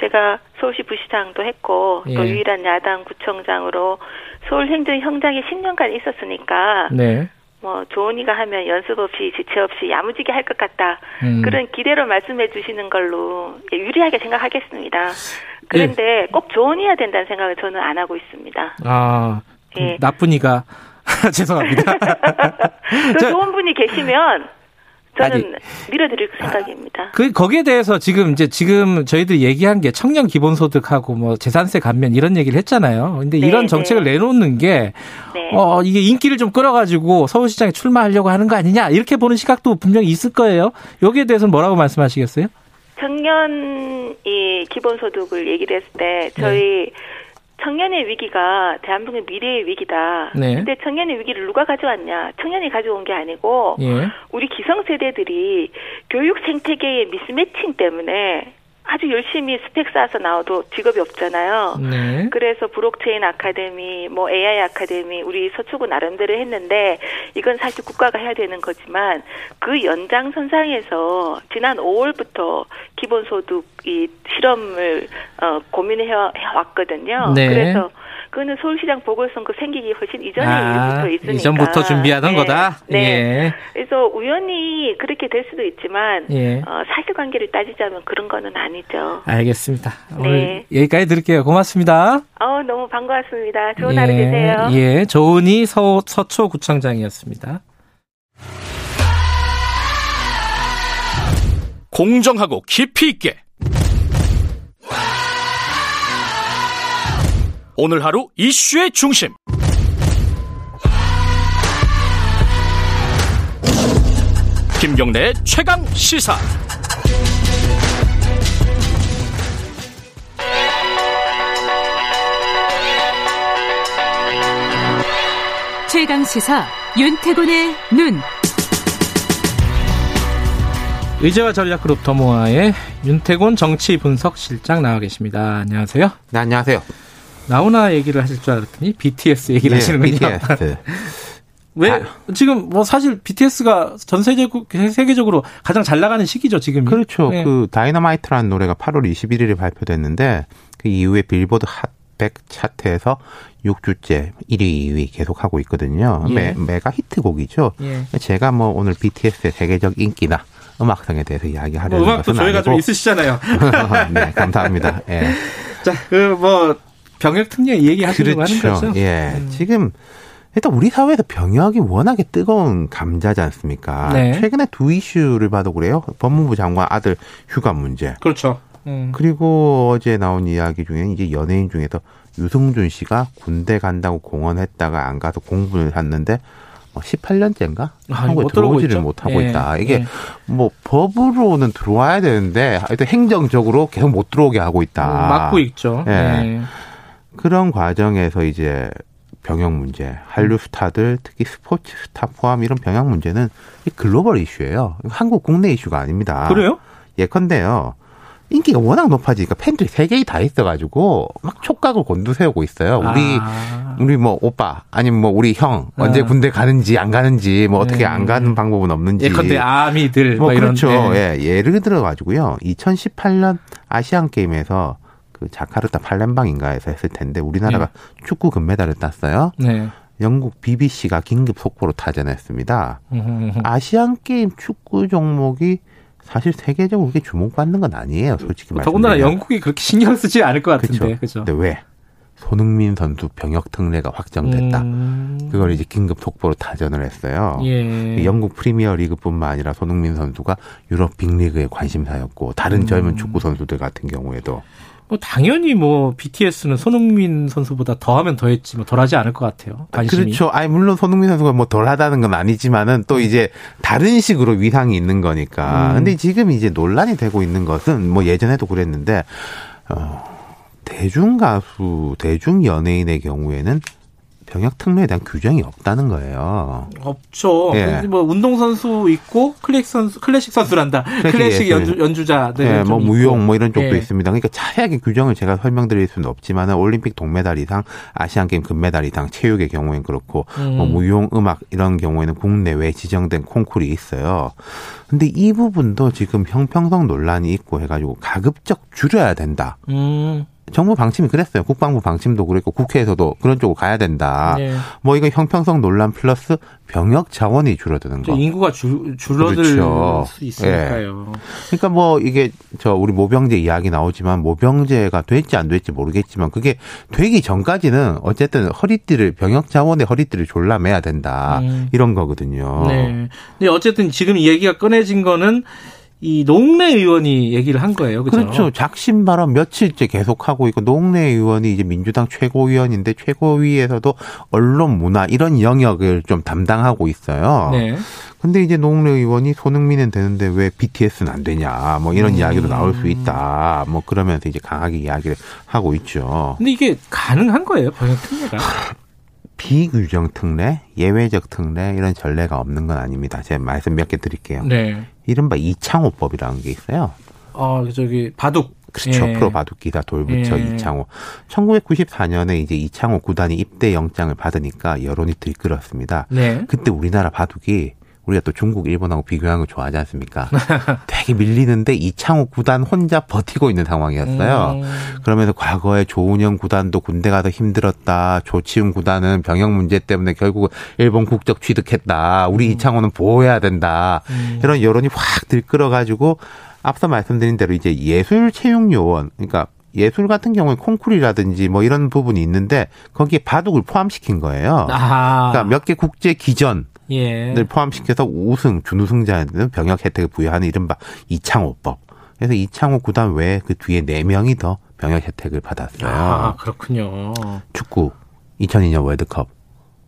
Speaker 9: 제가 서울시 부시장도 했고 예. 또 유일한 야당 구청장으로 서울 행정 현장에 10년간 있었으니까 네. 뭐 조은이가 하면 연습 없이 지체 없이 야무지게 할 것 같다 음. 그런 기대로 말씀해 주시는 걸로 유리하게 생각하겠습니다. 그런데 예. 꼭 조은이야 된다는 생각을 저는 안 하고 있습니다.
Speaker 2: 아 예. 나쁜이가 죄송합니다.
Speaker 9: 그 좋은 분이 계시면 저는 밀어드릴 생각입니다.
Speaker 2: 그 거기에 대해서 지금 이제 지금 저희들 얘기한 게 청년 기본소득하고 뭐 재산세 감면 이런 얘기를 했잖아요. 근데 네, 이런 정책을 네. 내놓는 게 네. 어, 이게 인기를 좀 끌어가지고 서울시장에 출마하려고 하는 거 아니냐 이렇게 보는 시각도 분명히 있을 거예요. 여기에 대해서는 뭐라고 말씀하시겠어요?
Speaker 9: 청년 이 기본소득을 얘기를 했을 때 저희 네. 청년의 위기가 대한민국의 미래의 위기다. 네. 근데 청년의 위기를 누가 가져왔냐? 청년이 가져온 게 아니고 예. 우리 기성세대들이 교육 생태계의 미스매칭 때문에 아주 열심히 스펙 쌓아서 나와도 직업이 없잖아요. 네. 그래서 브록체인 아카데미, 뭐 AI 아카데미, 우리 서초구 나름대로 했는데 이건 사실 국가가 해야 되는 거지만 그 연장선상에서 지난 5월부터 기본소득 이 실험을 어, 고민해 왔거든요. 네. 그래서 그거는 서울시장 보궐선거 생기기 훨씬 이전에 아, 있으니까.
Speaker 2: 이전부터 준비하던 네. 거다?
Speaker 9: 네. 예. 그래서 우연히 그렇게 될 수도 있지만, 예. 어, 사실관계를 따지자면 그런 거는 아니죠.
Speaker 2: 알겠습니다. 오늘 네. 여기까지 들을게요. 고맙습니다.
Speaker 9: 어, 너무 반가웠습니다. 좋은 예. 하루 되세요.
Speaker 2: 예. 조은희 서, 서초구청장이었습니다.
Speaker 1: 공정하고 깊이 있게 오늘 하루 이슈의 중심. 김경래 최강 시사.
Speaker 3: 최강 시사 윤태곤의 눈.
Speaker 2: 의제와 전략그룹 더모아의 윤태곤 정치 분석 실장 나와 계십니다. 안녕하세요.
Speaker 10: 네, 안녕하세요.
Speaker 2: 나훈아 얘기를 하실 줄 알았더니 BTS 얘기를 예, 하시는군요. BTS. 왜 아. 지금 뭐 사실 BTS가 전 세계적 세계적으로 가장 잘 나가는 시기죠 지금.
Speaker 10: 그렇죠. 네. 그 다이너마이트라는 노래가 8월 21일에 발표됐는데 그 이후에 빌보드 핫100 차트에서 6주째 1위, 2위 계속 하고 있거든요. 예. 매, 메가 히트곡이죠. 예. 제가 뭐 오늘 BTS의 세계적 인기나 음악성에 대해서 이야기하려는 뭐
Speaker 2: 음악도 저희가 아니고. 좀 있으시잖아요.
Speaker 10: 네, 감사합니다. 예.
Speaker 2: 자, 그뭐 병역 특례 얘기하시려고 그렇죠. 하는 거죠?
Speaker 10: 예. 음. 지금 일단 우리 사회에서 병역이 워낙에 뜨거운 감자지 않습니까? 네. 최근에 두 이슈를 봐도 그래요. 법무부 장관 아들 휴가 문제.
Speaker 2: 그렇죠.
Speaker 10: 음. 그리고 어제 나온 이야기 중에 이제 연예인 중에서 유승준 씨가 군대 간다고 공언했다가 안 가서 공부를 했는데 18년째인가? 뭐 아, 한국에 들어오지를 못하고 예, 있다. 이게 예. 뭐 법으로는 들어와야 되는데 하여튼 행정적으로 계속 못 들어오게 하고 있다. 음,
Speaker 2: 막고 있죠. 예. 예.
Speaker 10: 그런 과정에서 이제 병역 문제, 한류 스타들 특히 스포츠 스타 포함 이런 병역 문제는 글로벌 이슈예요. 한국 국내 이슈가 아닙니다.
Speaker 2: 그래요?
Speaker 10: 예컨대요. 인기가 워낙 높아지니까 팬들이 세계에 다 있어가지고 막 촉각을 곤두세우고 있어요. 우리 아. 우리 뭐 오빠 아니면 뭐 우리 형 언제 아. 군대 가는지 안 가는지 뭐 어떻게 네. 안 가는 방법은 없는지.
Speaker 2: 예컨대 아미들
Speaker 10: 뭐, 뭐 그렇죠. 이런, 네. 예, 예를 들어 가지고요. 2018년 아시안 게임에서 그 자카르타 팔렘방인가에서 했을 텐데 우리나라가 네. 축구 금메달을 땄어요. 네. 영국 BBC가 긴급 속보로 타전했습니다. 아시안 게임 축구 종목이 사실 세계적으로 그렇게 주목받는 건 아니에요, 솔직히 말해서.
Speaker 2: 더군다나 영국이 그렇게 신경 쓰지 않을 것 같은데.
Speaker 10: 그렇죠. 근데 왜? 손흥민 선수 병역 특례가 확정됐다. 음. 그걸 이제 긴급 속보로 타전을 했어요. 예. 영국 프리미어 리그뿐만 아니라 손흥민 선수가 유럽 빅리그의 관심사였고 다른 음. 젊은 축구 선수들 같은 경우에도
Speaker 2: 뭐 당연히 뭐 BTS는 손흥민 선수보다 더하면 더했지 뭐 덜하지 않을 것 같아요. 관심이.
Speaker 10: 그렇죠. 아니 물론 손흥민 선수가 뭐 덜하다는 건 아니지만은 또 음. 이제 다른 식으로 위상이 있는 거니까. 음. 근데 지금 이제 논란이 되고 있는 것은 뭐 예전에도 그랬는데 어 대중 가수, 대중 연예인의 경우에는 병역 특례에 대한 규정이 없다는 거예요.
Speaker 2: 없죠. 예. 뭐 운동 선수 있고 클래식 선수, 클래식 선수란다. 클래식, 클래식 연주, 연주자들.
Speaker 10: 예, 뭐 무용 뭐 이런 쪽도 예. 있습니다. 그러니까 자세하게 규정을 제가 설명드릴 수는 없지만은 올림픽 동메달 이상, 아시안 게임 금메달 이상, 체육의 경우에는 그렇고 음. 뭐 무용, 음악 이런 경우에는 국내외 지정된 콩쿨이 있어요. 근데 이 부분도 지금 형평성 논란이 있고 해가지고 가급적 줄여야 된다. 음. 정부 방침이 그랬어요. 국방부 방침도 그랬고 국회에서도 그런 쪽으로 가야 된다. 네. 뭐 이거 형평성 논란 플러스 병역 자원이 줄어드는 거.
Speaker 2: 인구가 줄, 줄어들 그렇죠. 수 있으니까요. 네.
Speaker 10: 그러니까 뭐 이게 저 우리 모병제 이야기 나오지만 모병제가 될지 안 될지 모르겠지만 그게 되기 전까지는 어쨌든 허리띠를 병역 자원의 허리띠를 졸라매야 된다. 음. 이런 거거든요.
Speaker 2: 네. 근데 어쨌든 지금 이 얘기가 꺼내진 거는 이 농내 의원이 얘기를 한 거예요. 그렇죠?
Speaker 10: 그렇죠. 작심 발언 며칠째 계속하고 있고 농내 의원이 이제 민주당 최고위원인데 최고위에서도 언론 문화 이런 영역을 좀 담당하고 있어요. 네. 근데 이제 농내 의원이 손흥민은 되는데 왜 BTS는 안 되냐 뭐 이런 음. 이야기도 나올 수 있다. 뭐 그러면서 이제 강하게 이야기를 하고 있죠.
Speaker 2: 근데 이게 가능한 거예요, 병역 특례가?
Speaker 10: 비규정 특례, 예외적 특례 이런 전례가 없는 건 아닙니다. 제가 말씀 몇 개 드릴게요. 네. 이른바 이창호법이라는 게 있어요.
Speaker 2: 어, 저기 바둑
Speaker 10: 그렇죠. 예. 프로 바둑 기사 돌부처 예. 이창호. 1994년에 이제 이창호 구단이 입대 영장을 받으니까 여론이 들끓었습니다. 네. 그때 우리나라 바둑이 우리가 또 중국, 일본하고 비교하는 거 좋아하지 않습니까? 되게 밀리는데 이창호 구단 혼자 버티고 있는 상황이었어요. 음. 그러면서 과거에 조은영 구단도 군대 가서 힘들었다. 조치훈 구단은 병역 문제 때문에 결국 일본 국적 취득했다. 우리 음. 이창호는 보호해야 된다. 음. 이런 여론이 확 들끓어가지고 앞서 말씀드린 대로 이제 예술 채용 요원, 그러니까 예술 같은 경우에 콩쿨이라든지 뭐 이런 부분이 있는데 거기에 바둑을 포함시킨 거예요. 아하. 그러니까 몇 개 국제 기전 예. 를 포함시켜서 우승, 준우승자는 병역 혜택을 부여하는 이른바 이창호법. 그래서 이창호 구단 외에 그 뒤에 네 명이 더 병역 혜택을 받았어요.
Speaker 2: 아, 그렇군요.
Speaker 10: 축구 2002년 월드컵.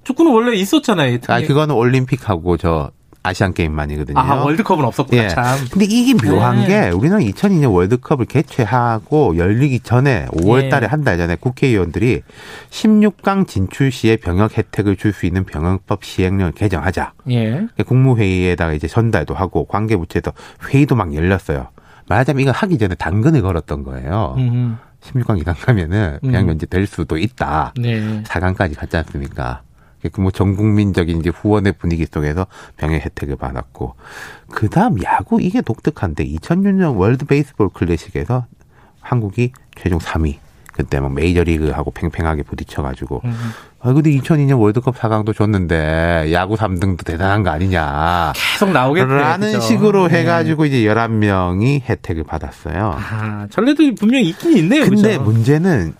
Speaker 2: 축구는 원래 있었잖아요.
Speaker 10: 아, 그거는 올림픽하고 저 아시안 게임만이거든요.
Speaker 2: 아, 월드컵은 없었구나, 예. 참.
Speaker 10: 근데 이게 묘한 네. 게 우리는 2002년 월드컵을 개최하고 열리기 전에 5월 달에 네. 한달 전에 국회의원들이 16강 진출 시에 병역 혜택을 줄 수 있는 병역법 시행령을 개정하자. 예. 국무회의에다가 이제 전달도 하고 관계부처에서 회의도 막 열렸어요. 말하자면 이거 하기 전에 당근을 걸었던 거예요. 음. 16강 이상 가면은 병역 음. 면제 될 수도 있다. 네. 4강까지 갔지 않습니까? 그뭐 전국민적인 이제 후원의 분위기 속에서 병역 혜택을 받았고 그 다음 야구 이게 독특한데 2006년 월드 베이스볼 클래식에서 한국이 최종 3위. 그때 막 메이저리그하고 팽팽하게 부딪혀가지고. 음. 아, 근데 2002년 월드컵 4강도 줬는데 야구 3등도 대단한 거 아니냐.
Speaker 2: 계속 나오겠네.
Speaker 10: 라는 그죠? 식으로 네. 해가지고 이제 11명이 혜택을 받았어요.
Speaker 2: 아, 전례도 분명히 있긴 있네요.
Speaker 10: 근데 그죠? 문제는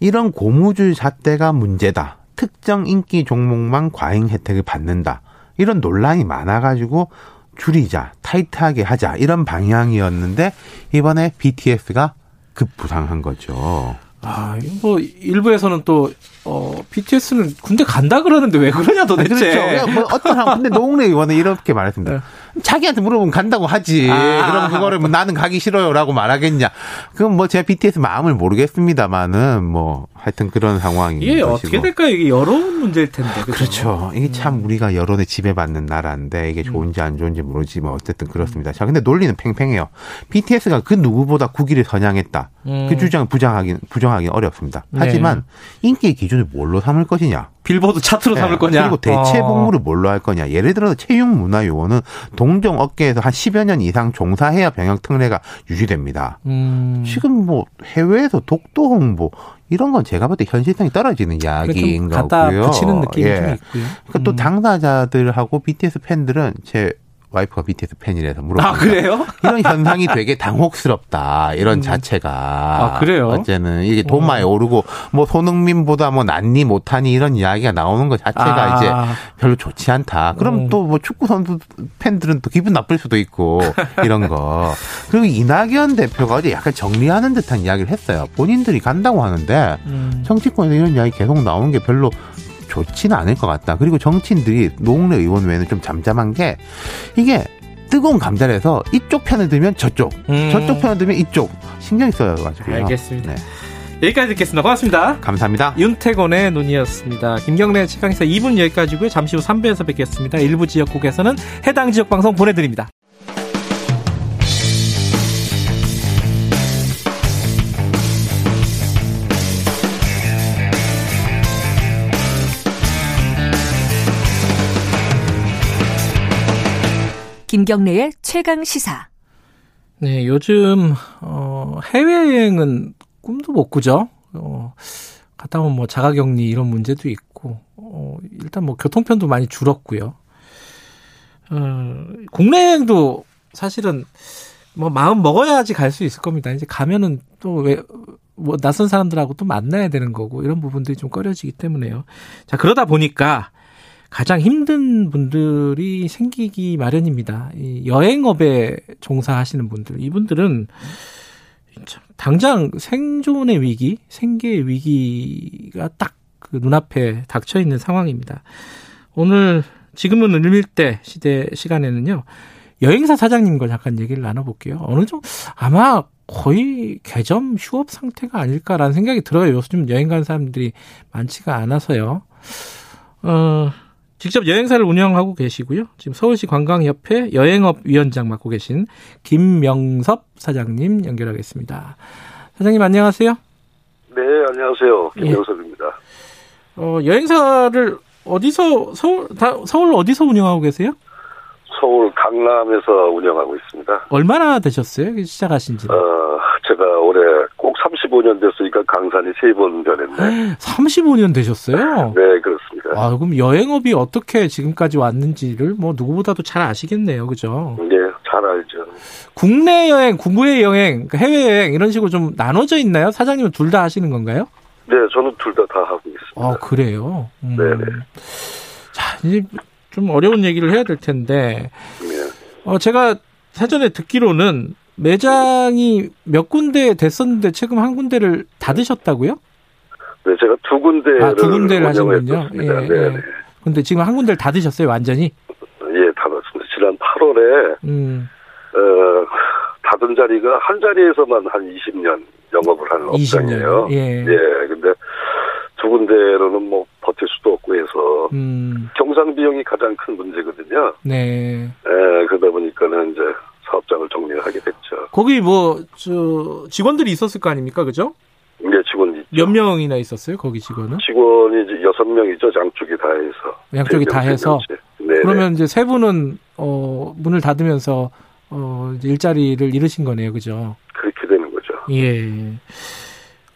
Speaker 10: 이런 고무줄 잣대가 문제다. 특정 인기 종목만 과잉 혜택을 받는다. 이런 논란이 많아가지고 줄이자, 타이트하게 하자 이런 방향이었는데 이번에 BTS가 급부상한 거죠.
Speaker 2: 아, 뭐 일부에서는 또 어, BTS는 군대 간다 그러는데 왜 그러냐 도대체.
Speaker 10: 그렇죠. 뭐 어떤 한 근데 노웅래 의원은 이렇게 말했습니다. 네. 자기한테 물어보면 간다고 하지. 아. 그럼 그거를 뭐 나는 가기 싫어요라고 말하겠냐. 그럼 뭐 제가 BTS 마음을 모르겠습니다만은 뭐 하여튼 그런 상황이
Speaker 2: 이게 것이고. 어떻게 될까요? 이게 여론 문제일 텐데.
Speaker 10: 그렇죠. 그렇죠. 이게 참 음. 우리가 여론에 지배받는 나라인데 이게 좋은지 안 좋은지 모르지만 어쨌든 그렇습니다. 자, 근데 논리는 팽팽해요. BTS가 그 누구보다 국위를 선양했다. 음. 그 주장을 부정하기 부정하기 어렵습니다. 하지만 네. 인기의 기준을 뭘로 삼을 것이냐?
Speaker 2: 빌보드 차트로 네. 삼을 거냐?
Speaker 10: 그리고 대체 어. 복무를 뭘로 할 거냐? 예를 들어서 체육문화요원은 동종 업계에서 한 10여 년 이상 종사해야 병역 특례가 유지됩니다. 음. 지금 뭐 해외에서 독도 홍보 이런 건 제가 볼 때 현실성이 떨어지는 이야기인 거고요.
Speaker 2: 붙이는 느낌이 예. 좀 있고요.
Speaker 10: 그러니까 음. 또 당사자들하고 BTS 팬들은 제 와이프가 BTS 팬이라서 물어봅니다.
Speaker 2: 아, 그래요?
Speaker 10: 이런 현상이 되게 당혹스럽다. 이런 음. 자체가.
Speaker 2: 아, 그래요?
Speaker 10: 어제는 이게 돈 많이 오르고 뭐 손흥민보다 뭐 낫니 못하니 이런 이야기가 나오는 것 자체가 아. 이제 별로 좋지 않다. 그럼 음. 또뭐 축구 선수 팬들은 또 기분 나쁠 수도 있고 이런 거. 그리고 이낙연 대표가 어제 약간 정리하는 듯한 이야기를 했어요. 본인들이 간다고 하는데 음. 정치권에서 이런 이야기 계속 나오는 게 별로 좋지는 않을 것 같다. 그리고 정치인들이 노웅래 의원 외에는 좀 잠잠한 게 이게 뜨거운 감자에서 이쪽 편을 들면 저쪽, 음. 저쪽 편을 들면 이쪽 신경이 써가지고.
Speaker 2: 알겠습니다. 네. 여기까지 듣겠습니다. 고맙습니다.
Speaker 10: 감사합니다.
Speaker 2: 윤태곤의 눈이었습니다. 김경래 최강사 2분 여기까지고요. 잠시 후 3부에서 뵙겠습니다. 일부 지역국에서는 해당 지역 방송 보내드립니다.
Speaker 3: 김경래의 최강 시사.
Speaker 2: 네, 요즘 어, 해외여행은 꿈도 못 꾸죠. 어, 갔다 오면 뭐 자가격리 이런 문제도 있고 어, 일단 뭐 교통편도 많이 줄었고요. 어, 국내 여행도 사실은 뭐 마음 먹어야지 갈 수 있을 겁니다. 이제 가면은 또 왜 뭐 낯선 사람들하고 또 만나야 되는 거고 이런 부분들이 좀 꺼려지기 때문에요. 자 그러다 보니까 가장 힘든 분들이 생기기 마련입니다. 이 여행업에 종사하시는 분들, 이분들은 당장 생존의 위기, 생계의 위기가 딱 그 눈앞에 닥쳐 있는 상황입니다. 오늘 지금은 을밀대 시대 시간에는요. 여행사 사장님과 잠깐 얘기를 나눠볼게요. 어느 정도 아마 거의 개점 휴업 상태가 아닐까라는 생각이 들어요. 요즘 여행 간 사람들이 많지가 않아서요. 어, 직접 여행사를 운영하고 계시고요. 지금 서울시 관광협회 여행업 위원장 맡고 계신 김명섭 사장님 연결하겠습니다. 사장님 안녕하세요.
Speaker 11: 네, 안녕하세요. 예. 김명섭입니다. 예.
Speaker 2: 어, 여행사를 어디서 서울 다, 서울 어디서 운영하고 계세요?
Speaker 11: 서울 강남에서 운영하고 있습니다.
Speaker 2: 얼마나 되셨어요? 시작하신 지?
Speaker 11: 어, 제가 올해 꼭 35년 됐으니까 강산이 세 번 변했네.
Speaker 2: 35년 되셨어요?
Speaker 11: 네, 그렇습니다.
Speaker 2: 아, 그럼 여행업이 어떻게 지금까지 왔는지를 뭐 누구보다도 잘 아시겠네요. 그죠?
Speaker 11: 네, 잘 알죠.
Speaker 2: 국내 여행, 국외 여행, 그 해외 여행 이런 식으로 좀 나눠져 있나요? 사장님은 둘 다 하시는 건가요?
Speaker 11: 네, 저는 둘다다 하고 있습니다.
Speaker 2: 아, 그래요?
Speaker 11: 음. 네, 네.
Speaker 2: 자, 이제 좀 어려운 얘기를 해야 될 텐데. 네. 어, 제가 사전에 듣기로는 매장이 몇 군데 됐었는데 최근 한 군데를 닫으셨다고요?
Speaker 11: 네, 제가 두 군데를
Speaker 2: 아, 두 군데를 하시군요. 예, 네, 네. 근데 지금 한 군데를 닫으셨어요, 완전히?
Speaker 11: 예, 닫았습니다. 지난 8월에 음. 어, 닫은 자리가 한 자리에서만 한 20년 영업을 하는 20년. 업장이에요. 예. 예. 근데 두 군데로는 뭐 버틸 수도 없고 해서 음. 경상 비용이 가장 큰 문제거든요.
Speaker 2: 네.
Speaker 11: 예, 그러다 보니까는 이제 사업장을 정리를 하게 됐죠.
Speaker 2: 거기 뭐, 저, 직원들이 있었을 거 아닙니까? 그죠?
Speaker 11: 네, 직원이.
Speaker 2: 몇 명이나 있었어요? 거기 직원은?
Speaker 11: 직원이 이제 여섯 명이죠. 양쪽이 다 해서.
Speaker 2: 양쪽이 다 해서? 네. 그러면 이제 세 분은, 어, 문을 닫으면서, 어, 일자리를 잃으신 거네요. 그죠?
Speaker 11: 그렇게 되는 거죠.
Speaker 2: 예.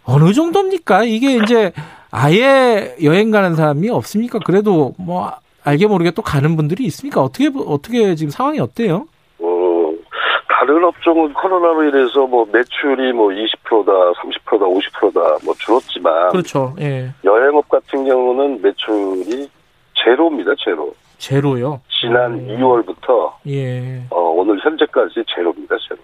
Speaker 2: 어느 정도입니까? 이게 이제 아예 여행 가는 사람이 없습니까? 그래도 뭐 알게 모르게 또 가는 분들이 있습니까? 어떻게 어떻게 지금 상황이 어때요?
Speaker 11: 다른 업종은 코로나로 인해서 뭐 매출이 뭐 20%다, 30%다, 50%다 뭐 줄었지만
Speaker 2: 그렇죠. 예.
Speaker 11: 여행업 같은 경우는 매출이 제로입니다, 제로.
Speaker 2: 제로요?
Speaker 11: 지난 음. 2월부터 예. 어, 오늘 현재까지 제로입니다, 제로.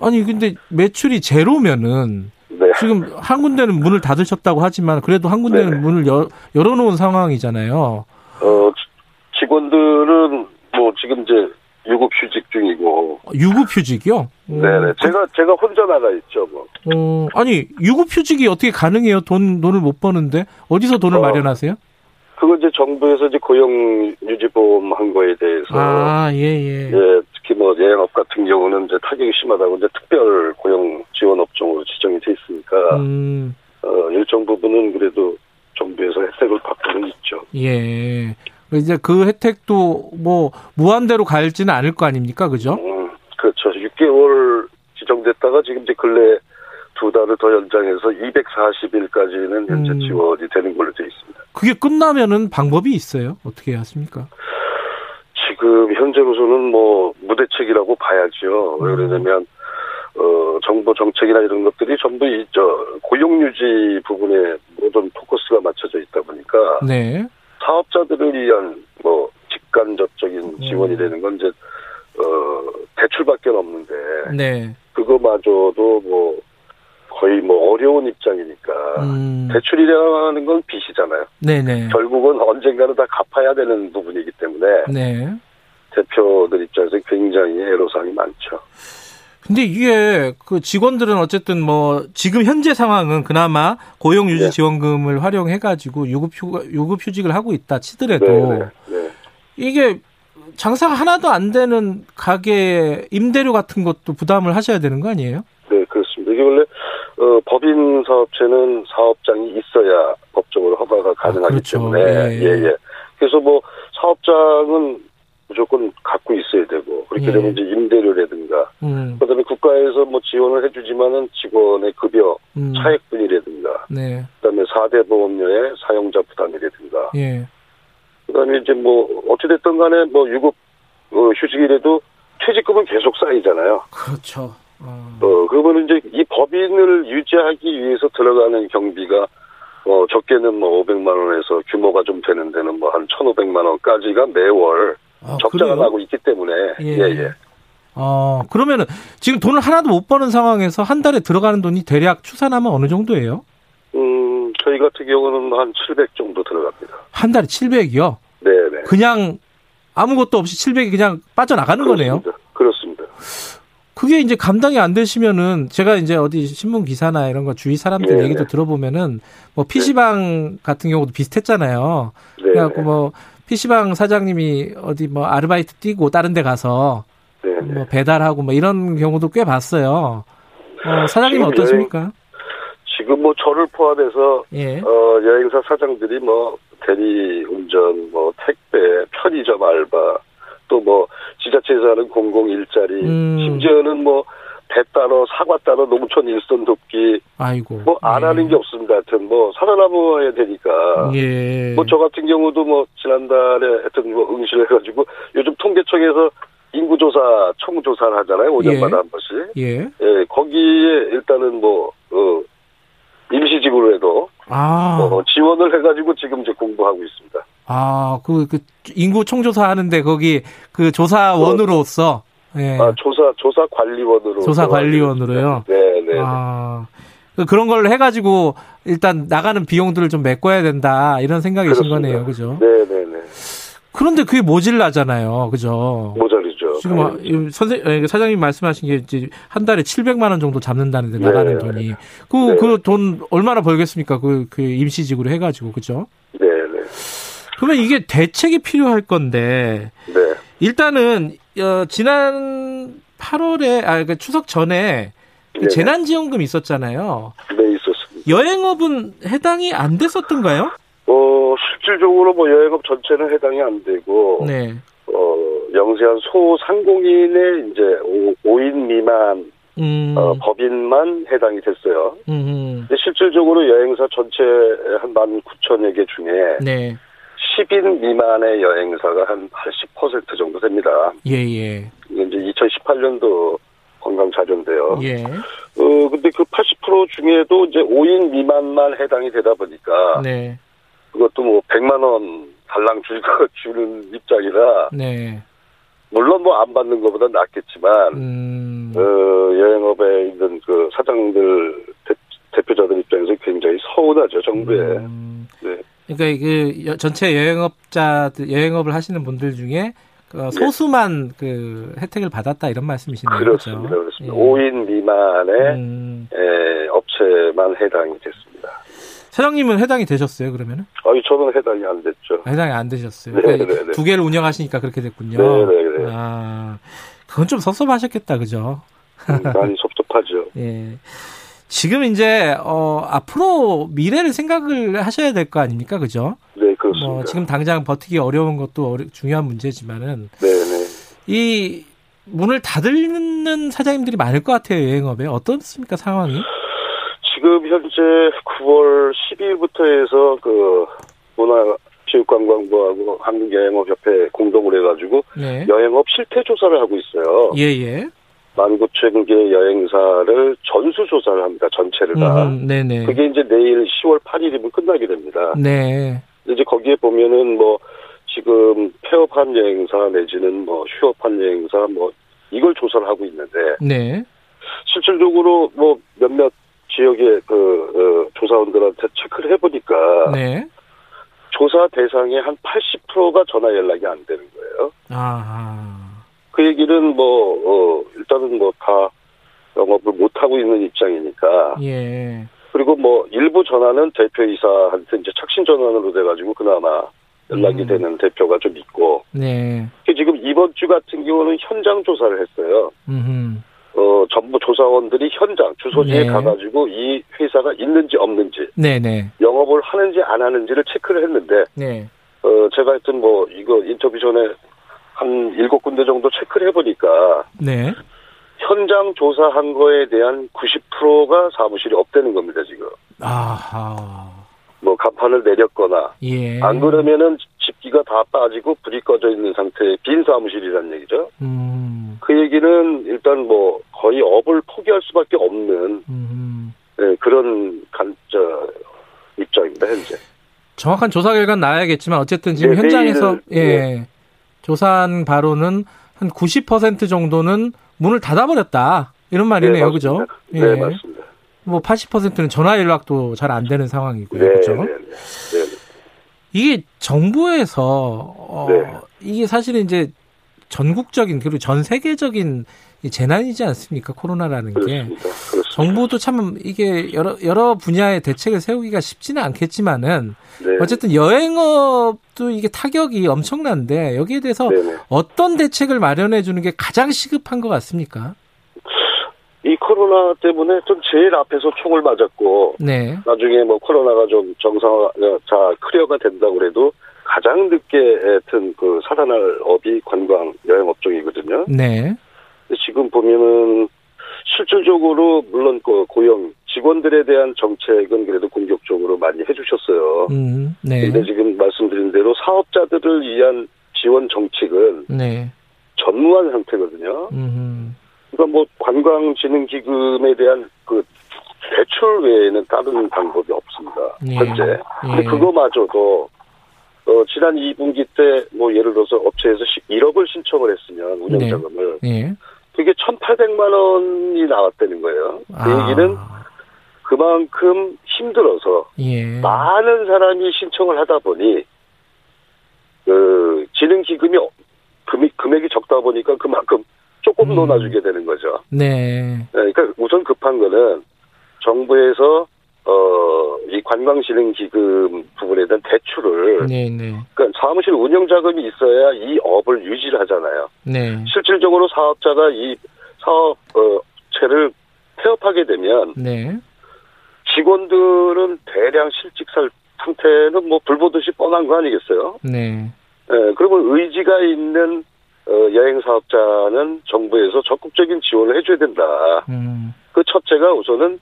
Speaker 2: 아니 근데 매출이 제로면은 네. 지금 한 군데는 문을 닫으셨다고 하지만 그래도 한 군데는 네네. 문을 여, 열어놓은 상황이잖아요.
Speaker 11: 어, 직원들은 뭐 지금 이제 유급 휴직 중이고.
Speaker 2: 유급 휴직이요?
Speaker 11: 네네. 제가 제가 혼자 나가 있죠, 뭐.
Speaker 2: 어, 아니 유급 휴직이 어떻게 가능해요? 돈 돈을 못 버는데 어디서 돈을 어, 마련하세요?
Speaker 11: 그거 이제 정부에서 이제 고용 유지 보험 한 거에 대해서.
Speaker 2: 아, 예, 예.
Speaker 11: 예, 특히 뭐 여행업 같은 경우는 이제 타격이 심하다고 이제 특별 고용 지원 업종으로 지정이 돼 있으니까. 음. 어, 일정 부분은 그래도 정부에서 혜택을 받고는 있죠.
Speaker 2: 예. 이제 그 혜택도 뭐 무한대로 갈지는 않을 거 아닙니까, 그죠? 음,
Speaker 11: 그렇죠. 6개월 지정됐다가 지금 이제 근래 두 달을 더 연장해서 240일까지는 현재 음. 지원이 되는 걸로 되어 있습니다.
Speaker 2: 그게 끝나면은 방법이 있어요? 어떻게 하십니까?
Speaker 11: 지금 현재로서는 뭐 무대책이라고 봐야죠. 음. 왜 그러냐면 어 정부 정책이나 이런 것들이 전부 이 저 고용 유지 부분에 모든 포커스가 맞춰져 있다 보니까 네. 사업자들을 위한 뭐 직간접적인 음. 지원이 되는 건 이제 어 대출밖에 없는데 네. 그거마저도 뭐 거의 뭐 어려운 입장이니까 음. 대출이라는 건 빚이잖아요. 네네. 결국은 언젠가는 다 갚아야 되는 부분이기 때문에 네. 대표들 입장에서 굉장히 많죠.
Speaker 2: 근데 이게 그 직원들은 어쨌든 뭐 지금 현재 상황은 그나마 고용 유지 네. 지원금을 활용해 가지고 유급 휴 유급 휴직을 하고 있다 치더라도 네, 네, 네. 이게 장사가 하나도 안 되는 가게 임대료 같은 것도 부담을 하셔야 되는 거 아니에요?
Speaker 11: 네 그렇습니다. 이게 원래 어, 법인 사업체는 사업장이 있어야 법적으로 허가가 가능하기 아, 그렇죠. 때문에 예, 예. 예, 예. 그래서 뭐 사업장은 무조건 갖고 있어야 되고 그렇게 예. 되면 이제 임대료라든가 음. 그다음에 국가에서 뭐 지원을 해주지만은 직원의 급여 음. 차액분이라든가 네. 그다음에 4대 보험료의 사용자 부담이라든가 예. 그다음에 이제 뭐 어찌됐든 간에 뭐 유급 어, 휴직이라도 퇴직금은 계속 쌓이잖아요.
Speaker 2: 그렇죠.
Speaker 11: 어. 어, 그러면 이제 이 법인을 유지하기 위해서 들어가는 경비가 어, 적게는 뭐 500만 원에서 규모가 좀 되는 데는 뭐 한 1,500만 원까지가 매월 아, 적자가 나고 있기 때문에 예. 예, 예.
Speaker 2: 어, 그러면은 지금 돈을 하나도 못 버는 상황에서 한 달에 들어가는 돈이 대략 추산하면 어느 정도예요?
Speaker 11: 음, 저희 같은 경우는 한 700 정도 들어갑니다.
Speaker 2: 한 달에 700이요?
Speaker 11: 네, 네.
Speaker 2: 그냥 아무것도 없이 700이 그냥 빠져나가는
Speaker 11: 그렇습니다.
Speaker 2: 거네요?
Speaker 11: 그렇습니다.
Speaker 2: 그게 이제 감당이 안 되시면은 제가 이제 어디 신문 기사나 이런 거 주위 사람들 네네. 얘기도 들어보면은 뭐 PC방 네. 같은 경우도 비슷했잖아요. 네네. 그래갖고 뭐 PC방 사장님이 어디 뭐 아르바이트 뛰고 다른 데 가서 네네. 뭐 배달하고 뭐 이런 경우도 꽤 봤어요. 어, 사장님 은 어떠십니까?
Speaker 11: 지금 뭐 저를 포함해서 예. 어, 여행사 사장들이 뭐 대리 운전, 뭐 택배, 편의점 알바, 또 뭐 지자체에서 하는 공공 일자리, 음. 심지어는 뭐 배 따로 사과 따로 농촌 일손 돕기 아이고 뭐안 예. 하는 게 없습니다. 하여튼 뭐 살아남아야 되니까 예. 뭐 저 같은 경우도 뭐 지난달에 하여튼 뭐 응시를 해가지고 요즘 통계청에서 인구조사 총조사를 하잖아요. 5년마다 예. 한 번씩. 예. 예. 거기에 일단은 뭐 어, 임시직으로 해도 아. 어, 지원을 해가지고 지금 이제 공부하고 있습니다.
Speaker 2: 아, 그, 그, 인구 총조사 하는데 거기 그 조사원으로서
Speaker 11: 예. 아, 조사 조사 관리원으로
Speaker 2: 조사 관리원으로요.
Speaker 11: 네, 네.
Speaker 2: 아. 그 그런 걸 해가지고 일단 나가는 비용들을 좀 메꿔야 된다 이런 생각이신. 거네요, 그죠?
Speaker 11: 네, 네, 네.
Speaker 2: 그런데 그게 모질라잖아요, 그죠?
Speaker 11: 모자리죠.
Speaker 2: 지금 네. 선생 예, 사장님 말씀하신 게 이제 한 달에 700만 원 정도 잡는다는데 네. 나가는 돈이 그 그 돈 얼마나 벌겠습니까? 그, 그 임시직으로 해가지고 그죠?
Speaker 11: 네, 네.
Speaker 2: 그러면 이게 대책이 필요할 건데 네. 일단은 어, 지난 8월에 아그 추석 전에 그 재난지원금 있었잖아요.
Speaker 11: 네, 있었습니다.
Speaker 2: 여행업은 해당이 안 됐었던가요?
Speaker 11: 어, 실질적으로 뭐 여행업 전체는 해당이 안 되고, 네. 어, 영세한 소상공인의 이제 5, 인 미만 음. 어, 법인만 해당이 됐어요. 근데 실질적으로 여행사 전체 한 19,000여 개 중에 네. 10인 미만의 여행사가 한 80% 정도 됩니다.
Speaker 2: 예, 예.
Speaker 11: 이제 2018년도 관광 자료인데요. 예. 어, 근데 그 80% 중에도 이제 5인 미만만 해당이 되다 보니까. 네. 그것도 뭐 100만원 달랑 줄, 주는 입장이라. 네. 물론 뭐 안 받는 것보다 낫겠지만, 음. 어, 여행업에 있는 그 사장들, 대, 정부에. 음.
Speaker 2: 네. 그러니까 그 전체 여행업자들 여행업을 하시는 분들 중에 그 네. 소수만 네. 그 혜택을 받았다 이런 말씀이시네요.
Speaker 11: 그렇습니다. 그렇죠? 그렇습니다. 예. 5인 미만의 음. 예, 업체만 해당이 됐습니다.
Speaker 2: 사장님은 해당이 되셨어요, 그러면은?
Speaker 11: 아니, 저는 해당이 안 됐죠.
Speaker 2: 해당이 안 되셨어요. 네, 그러니까 네, 네. 두 개를 운영하시니까 그렇게 됐군요.
Speaker 11: 네, 네, 네.
Speaker 2: 아, 그건 좀 섭섭하셨겠다, 그죠?
Speaker 11: 음, 많이 섭섭하죠.
Speaker 2: 예. 지금 이제 어 앞으로 미래를 생각을 하셔야 될 거 아닙니까, 그죠?
Speaker 11: 네, 그렇습니다. 뭐
Speaker 2: 지금 당장 버티기 어려운 것도 어려, 중요한 문제지만은
Speaker 11: 네, 네.
Speaker 2: 이 문을 닫는 사장님들이 많을 것 같아요 여행업에 어떻습니까 상황이?
Speaker 11: 지금 현재 9월 12일부터 해서 그 문화 체육관광부하고 한국여행업협회 공동으로 해가지고 네. 여행업 실태 조사를 하고 있어요.
Speaker 2: 예예. 예.
Speaker 11: 19,000개 여행사를 전수 조사를 합니다. 전체를 다. 음, 네네. 그게 이제 내일 10월 8일이면 끝나게 됩니다.
Speaker 2: 네.
Speaker 11: 이제 거기에 보면은 뭐 지금 폐업한 여행사 내지는 뭐 휴업한 여행사 뭐 이걸 조사를 하고 있는데.
Speaker 2: 네.
Speaker 11: 실질적으로 뭐 몇몇 지역의 그 어, 조사원들한테 체크를 해보니까
Speaker 2: 네.
Speaker 11: 조사 대상의 한 80%가 전화 연락이 안 되는 거예요.
Speaker 2: 아.
Speaker 11: 그 얘기는 뭐 어, 일단은 뭐 다 영업을 못 하고 있는 입장이니까.
Speaker 2: 예.
Speaker 11: 그리고 뭐 일부 전화는 대표이사한테 이제 착신 전환으로 돼가지고 그나마 연락이 음. 되는 대표가 좀 있고.
Speaker 2: 네.
Speaker 11: 지금 이번 주 같은 경우는 현장 조사를 했어요.
Speaker 2: 음.
Speaker 11: 어, 전부 조사원들이 현장 주소지에 네. 가가지고 이 회사가 있는지 없는지,
Speaker 2: 네네. 네.
Speaker 11: 영업을 하는지 안 하는지를 체크를 했는데,
Speaker 2: 네.
Speaker 11: 어, 제가 하여튼 뭐 이거 인터뷰 전에 한 일곱 군데 정도 체크를 해보니까,
Speaker 2: 네.
Speaker 11: 현장 조사한 거에 대한 90%가 사무실이 없다는 겁니다 지금.
Speaker 2: 아하.
Speaker 11: 뭐 간판을 내렸거나
Speaker 2: 예.
Speaker 11: 안 그러면은 집기가 다 빠지고 불이 꺼져 있는 상태의 빈 사무실이라는 얘기죠.
Speaker 2: 음.
Speaker 11: 그 얘기는 일단 뭐 거의 업을 포기할 수밖에 없는
Speaker 2: 음.
Speaker 11: 네, 그런 간, 저, 입장입니다 현재.
Speaker 2: 정확한 조사 결과는 나야겠지만 어쨌든 지금 네, 현장에서 예 네. 조사한 바로는 한 90% 정도는 문을 닫아버렸다 이런 말이네요,
Speaker 11: 네,
Speaker 2: 그죠?
Speaker 11: 예. 네 맞습니다.
Speaker 2: 뭐 80%는 전화 연락도 잘 안 되는 상황이고요. 네, 그렇죠? 네,
Speaker 11: 네,
Speaker 2: 이게 정부에서 어, 네. 이게 사실은 이제 전국적인 그리고 전 세계적인 재난이지 않습니까? 코로나라는
Speaker 11: 게 그렇습니다.
Speaker 2: 정부도 참 이게 여러 여러 분야의 대책을 세우기가 쉽지는 않겠지만은
Speaker 11: 네.
Speaker 2: 어쨌든 여행업도 이게 타격이 엄청난데 여기에 대해서 네네. 어떤 대책을 마련해 주는 게 가장 시급한 것 같습니까?
Speaker 11: 이 코로나 때문에 좀 제일 앞에서 총을 맞았고
Speaker 2: 네.
Speaker 11: 나중에 뭐 코로나가 좀 정상화 자 clear가 된다고 그래도 가장 늦게 하여튼 그 살아날 업이 관광 여행 업종이거든요.
Speaker 2: 네.
Speaker 11: 지금 보면은 실질적으로 물론 그 고용 직원들에 대한 정책은 그래도 공격적으로 많이 해주셨어요.
Speaker 2: 음, 네.
Speaker 11: 근데 지금 말씀드린 대로 사업자들을 위한 지원 정책은
Speaker 2: 네.
Speaker 11: 전무한 상태거든요.
Speaker 2: 음.
Speaker 11: 그러니까 뭐 관광진흥기금에 대한 그 대출 외에는 다른 방법이 없습니다. 예. 현재. 근데 예. 그거마저도 어, 지난 2분기 때 뭐 예를 들어서 업체에서 1억을 신청을 했으면 운영자금을
Speaker 2: 네. 예.
Speaker 11: 그게 1,800만 원이 나왔다는 거예요. 그 아. 얘기는 그만큼 힘들어서
Speaker 2: 예.
Speaker 11: 많은 사람이 신청을 하다 보니 그 진흥기금이 금액, 금액이 적다 보니까 그만큼 조금 음. 논아주게 되는 거죠.
Speaker 2: 네.
Speaker 11: 네. 그러니까 우선 급한 거는 정부에서 어, 이 관광진흥기금 부분에 대한 대출을.
Speaker 2: 네, 네.
Speaker 11: 그러니까 사무실 운영 자금이 있어야 이 업을 유지를 하잖아요.
Speaker 2: 네.
Speaker 11: 실질적으로 사업자가 이 사업체를 폐업하게 되면.
Speaker 2: 네.
Speaker 11: 직원들은 대량 실직 사태는 뭐 불보듯이 뻔한 거 아니겠어요?
Speaker 2: 네.
Speaker 11: 네, 그러면 의지가 있는 어, 여행 사업자는 정부에서 적극적인 지원을 해줘야 된다.
Speaker 2: 음.
Speaker 11: 그 첫째가 우선은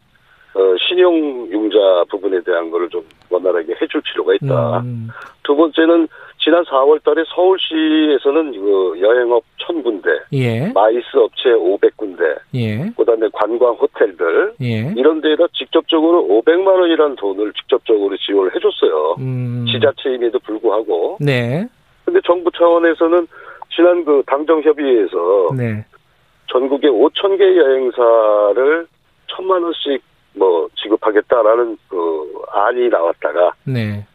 Speaker 11: 어, 신용융자 부분에 대한 거를 좀 원활하게 해줄 필요가 있다.
Speaker 2: 음.
Speaker 11: 두 번째는 지난 4월 달에 서울시에서는 그 여행업 1000군데,
Speaker 2: 예.
Speaker 11: 마이스 업체 500군데,
Speaker 2: 예.
Speaker 11: 그 다음에 관광 호텔들
Speaker 2: 예.
Speaker 11: 이런 데에다 직접적으로 500만 원이라는 돈을 직접적으로 지원을 해줬어요.
Speaker 2: 음.
Speaker 11: 지자체임에도 불구하고.
Speaker 2: 네.
Speaker 11: 근데 정부 차원에서는 지난 그 당정협의회에서
Speaker 2: 네.
Speaker 11: 전국에 5천 개 여행사를 천만 원씩 뭐 지급하겠다라는 그 안이 나왔다가 네.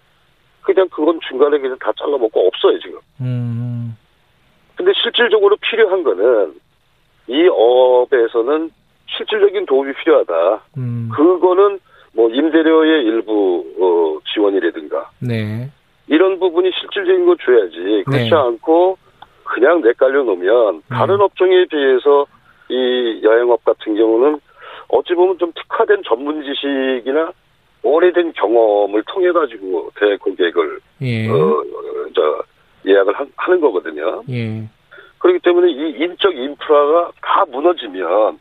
Speaker 11: 그냥 그건 중간에 그냥 다 잘라먹고 없어요 지금. 음. 근데 실질적으로 필요한 거는 이 업에서는 실질적인 도움이 필요하다. 음. 그거는 뭐 임대료의 일부 어, 지원이라든가 네. 이런 부분이 실질적인 거 줘야지 그렇지 네. 않고 그냥 내깔려 놓으면 다른 음. 업종에 비해서 이 여행업 같은 경우는 어찌 보면 좀 특화된 전문 지식이나 오래된 경험을 통해 가지고 대고객을 예. 어, 저 예약을 하, 는 거거든요. 예. 그렇기 때문에 이 인적 인프라가 다 무너지면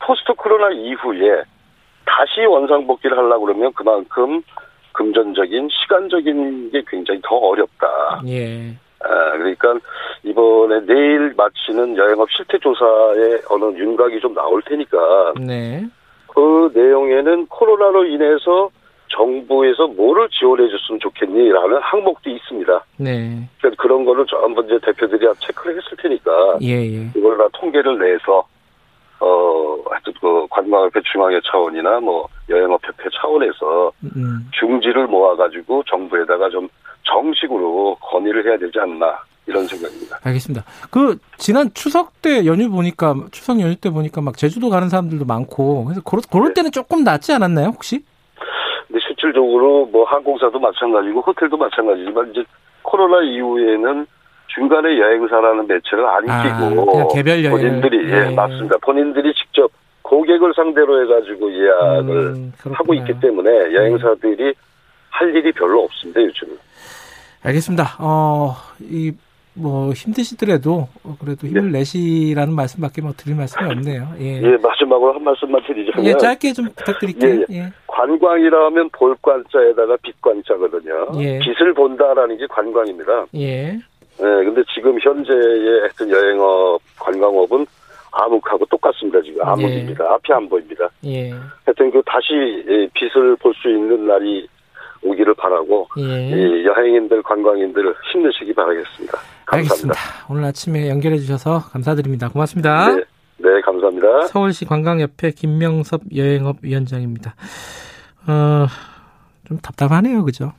Speaker 11: 포스트 코로나 이후에 다시 원상복귀를 하려고 그러면 그만큼 금전적인 시간적인 게 굉장히 더 어렵다. 예. 아, 그러니까 이번에 내일 마치는 여행업 실태 조사에 어느 윤곽이 좀 나올 테니까 네. 그 내용에는 코로나로 인해서 정부에서 뭐를 지원해 줬으면 좋겠니라는 항목도 있습니다. 네. 그러니까 그런 거를 전부 이제 대표들이 체크를 했을 테니까 예, 예. 이걸 다 통계를 내서 어 하여튼 그 관광협회 중앙회 차원이나 뭐 여행업협회 차원에서 음. 중지를 모아가지고 정부에다가 좀 정식으로 건의를 해야 되지 않나 이런 생각입니다.
Speaker 2: 알겠습니다. 그 지난 추석 때 연휴 보니까 추석 연휴 때 보니까 막 제주도 가는 사람들도 많고 그래서 그럴, 그럴 네. 때는 조금 낫지 않았나요 혹시?
Speaker 11: 근데 실질적으로 뭐 항공사도 마찬가지고 호텔도 마찬가지지만 이제 코로나 이후에는 중간에 여행사라는 매체를 안 아, 끼고 개별 여행 본인들이 예. 예 맞습니다. 본인들이 직접 고객을 상대로 해가지고 예약을 음, 하고 있기 때문에 여행사들이 할 일이 별로 없습니다 요즘은.
Speaker 2: 알겠습니다. 어, 이, 뭐, 힘드시더라도, 그래도 힘을 네. 내시라는 말씀밖에 뭐 드릴 말씀이 없네요. 예.
Speaker 11: 예, 마지막으로 한 말씀만 드리자면.
Speaker 2: 예, 짧게 좀 부탁드릴게요. 예, 예.
Speaker 11: 관광이라면 볼 관자에다가 빛 관자거든요. 예. 빛을 본다라는 게 관광입니다. 예. 예, 근데 지금 현재의 하여튼 여행업, 관광업은 암흑하고 똑같습니다. 지금 예. 암흑입니다. 예. 앞이 안 보입니다. 예. 하여튼 그 다시 빛을 볼 수 있는 날이 오기를 바라고 예. 여행인들 관광인들 힘내시기 바라겠습니다. 감사합니다.
Speaker 2: 알겠습니다. 오늘 아침에 연결해 주셔서 감사드립니다. 고맙습니다.
Speaker 11: 네, 네 감사합니다.
Speaker 2: 서울시 관광협회 김명섭 여행업 위원장입니다. 어, 좀 답답하네요. 그죠?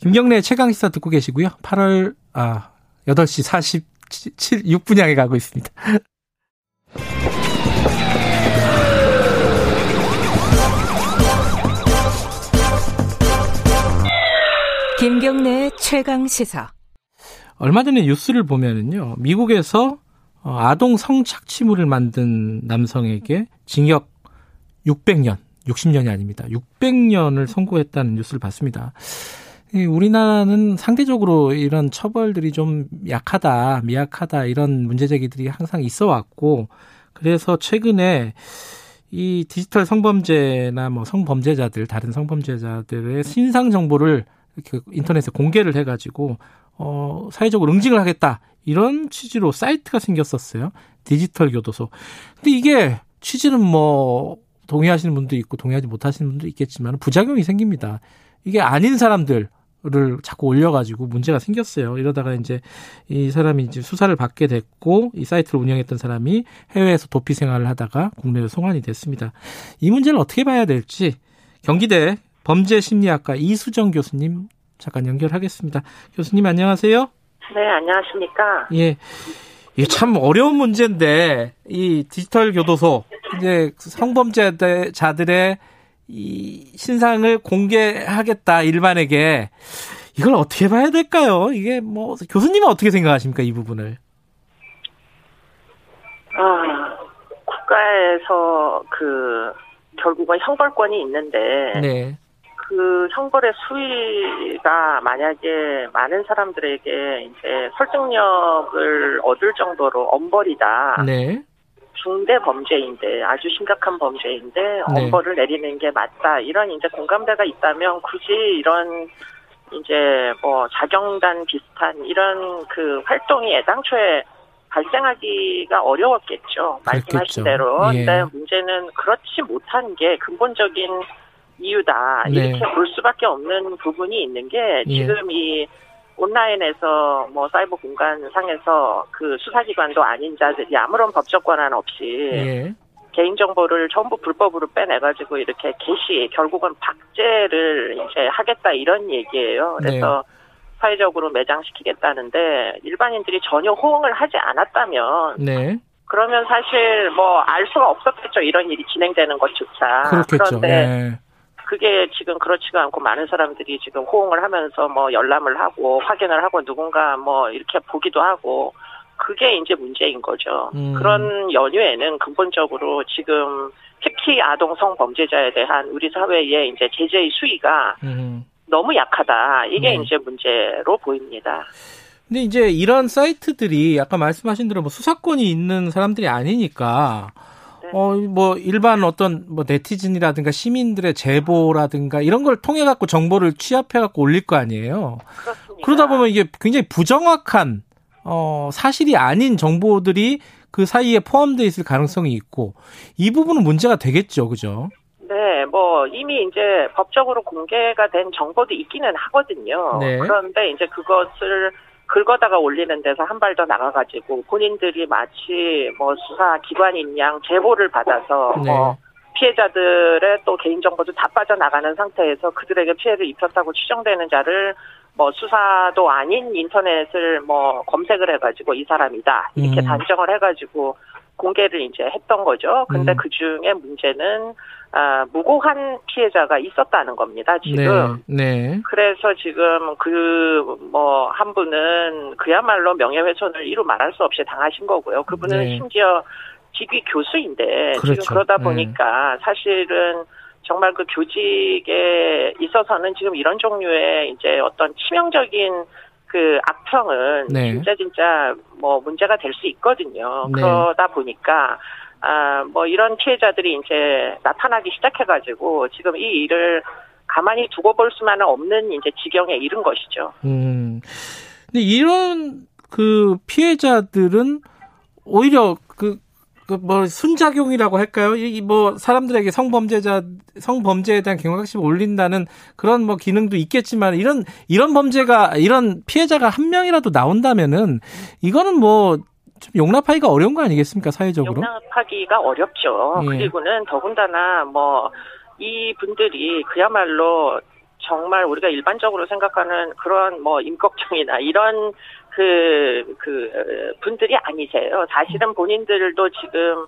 Speaker 2: 김경래 최강 시사 듣고 계시고요. 8월 아 8시 47, 6분 향해 가고 있습니다.
Speaker 3: 김경래 최강 시사.
Speaker 2: 얼마 전에 뉴스를 보면은요, 미국에서 어, 아동 성착취물을 만든 남성에게 징역 600년, 60년이 아닙니다. 600년을 선고했다는 뉴스를 봤습니다. 우리나라는 상대적으로 이런 처벌들이 좀 약하다, 미약하다, 이런 문제 제기들이 항상 있어 왔고, 그래서 최근에 이 디지털 성범죄나 뭐 성범죄자들, 다른 성범죄자들의 신상 정보를 그 인터넷에 공개를 해가지고 어 사회적으로 응징을 하겠다 이런 취지로 사이트가 생겼었어요 디지털 교도소. 근데 이게 취지는 뭐 동의하시는 분도 있고 동의하지 못하시는 분도 있겠지만 부작용이 생깁니다. 이게 아닌 사람들 를 자꾸 올려가지고 문제가 생겼어요. 이러다가 이제 이 사람이 이제 수사를 받게 됐고 이 사이트를 운영했던 사람이 해외에서 도피 생활을 하다가 국내로 송환이 됐습니다. 이 문제를 어떻게 봐야 될지 경기대 범죄심리학과 이수정 교수님 잠깐 연결하겠습니다. 교수님 안녕하세요.
Speaker 12: 네, 안녕하십니까.
Speaker 2: 예. 이게 참 어려운 문제인데 이 디지털 교도소 이제 성범죄자들의 이 신상을 공개하겠다 일반에게 이걸 어떻게 봐야 될까요? 이게 뭐 교수님은 어떻게 생각하십니까 이 부분을?
Speaker 12: 아 국가에서 그 결국은 형벌권이 있는데 네. 그 형벌의 수위가 만약에 많은 사람들에게 이제 설득력을 얻을 정도로 엄벌이다. 네. 중대 범죄인데 아주 심각한 범죄인데 네. 엄벌을 내리는 게 맞다. 이런 이제 공감대가 있다면 굳이 이런 이제 뭐 자경단 비슷한 이런 그 활동이 애당초에 발생하기가 어려웠겠죠. 말씀하신 대로. 예. 근데 문제는 그렇지 못한 게 근본적인 이유다 네. 이렇게 볼 수밖에 없는 부분이 있는 게 예. 지금 이 온라인에서 뭐 사이버 공간 상에서 그 수사기관도 아닌 자들이 아무런 법적 권한 없이 예. 개인정보를 전부 불법으로 빼내가지고 이렇게 개시, 결국은 박제를 이제 하겠다 이런 얘기예요. 그래서 네. 사회적으로 매장시키겠다는데 일반인들이 전혀 호응을 하지 않았다면 네. 그러면 사실 뭐 알 수가 없었겠죠. 이런 일이 진행되는 것조차.
Speaker 2: 그렇겠죠.
Speaker 12: 그런데
Speaker 2: 네.
Speaker 12: 그게 지금 그렇지가 않고 많은 사람들이 지금 호응을 하면서 뭐 열람을 하고 확인을 하고 누군가 뭐 이렇게 보기도 하고 그게 이제 문제인 거죠. 음. 그런 연유에는 근본적으로 지금 특히 아동 성범죄자에 대한 우리 사회의 이제 제재의 수위가 음. 너무 약하다. 이게 네. 이제 문제로 보입니다.
Speaker 2: 근데 이제 이런 사이트들이 아까 말씀하신 대로 뭐 수사권이 있는 사람들이 아니니까 네. 어, 뭐, 일반 어떤, 뭐, 네티즌이라든가 시민들의 제보라든가 이런 걸 통해 갖고 정보를 취합해 갖고 올릴 거 아니에요.
Speaker 12: 그렇습니다.
Speaker 2: 그러다 보면 이게 굉장히 부정확한, 어, 사실이 아닌 정보들이 그 사이에 포함되어 있을 가능성이 있고, 이 부분은 문제가 되겠죠. 그죠?
Speaker 12: 네, 뭐 이미 이제 법적으로 공개가 된 정보도 있기는 하거든요. 네. 그런데 이제 그것을 긁어다가 올리는 데서 한 발 더 나가가지고 본인들이 마치 뭐 수사 기관인 양 제보를 받아서 네. 뭐 피해자들의 또 개인정보도 다 빠져나가는 상태에서 그들에게 피해를 입혔다고 추정되는 자를 뭐 수사도 아닌 인터넷을 뭐 검색을 해가지고 이 사람이다 이렇게 음. 단정을 해가지고 공개를 이제 했던 거죠. 근데 음. 그 중에 문제는 아, 무고한 피해자가 있었다는 겁니다, 지금. 네, 네. 그래서 지금 그, 뭐, 한 분은 그야말로 명예훼손을 이루 말할 수 없이 당하신 거고요. 그분은 네. 심지어 직위 교수인데, 그렇죠. 지금 그러다 네. 보니까 사실은 정말 그 교직에 있어서는 지금 이런 종류의 이제 어떤 치명적인 그 악평은 네. 진짜 진짜 뭐 문제가 될 수 있거든요. 네. 그러다 보니까 아, 뭐 이런 피해자들이 이제 나타나기 시작해가지고 지금 이 일을 가만히 두고 볼 수만은 없는 이제 지경에 이른 것이죠.
Speaker 2: 음. 근데 이런 그 피해자들은 오히려 그, 그 뭐 순작용이라고 할까요? 이 뭐 사람들에게 성범죄자 성범죄에 대한 경각심을 올린다는 그런 뭐 기능도 있겠지만 이런 이런 범죄가 이런 피해자가 한 명이라도 나온다면은 이거는 뭐 좀 용납하기가 어려운 거 아니겠습니까 사회적으로?
Speaker 12: 용납하기가 어렵죠. 예. 그리고는 더군다나 뭐 이 분들이 그야말로 정말 우리가 일반적으로 생각하는 그런 뭐 임꺽정이나 이런 그, 그, 분들이 아니세요. 사실은 본인들도 지금,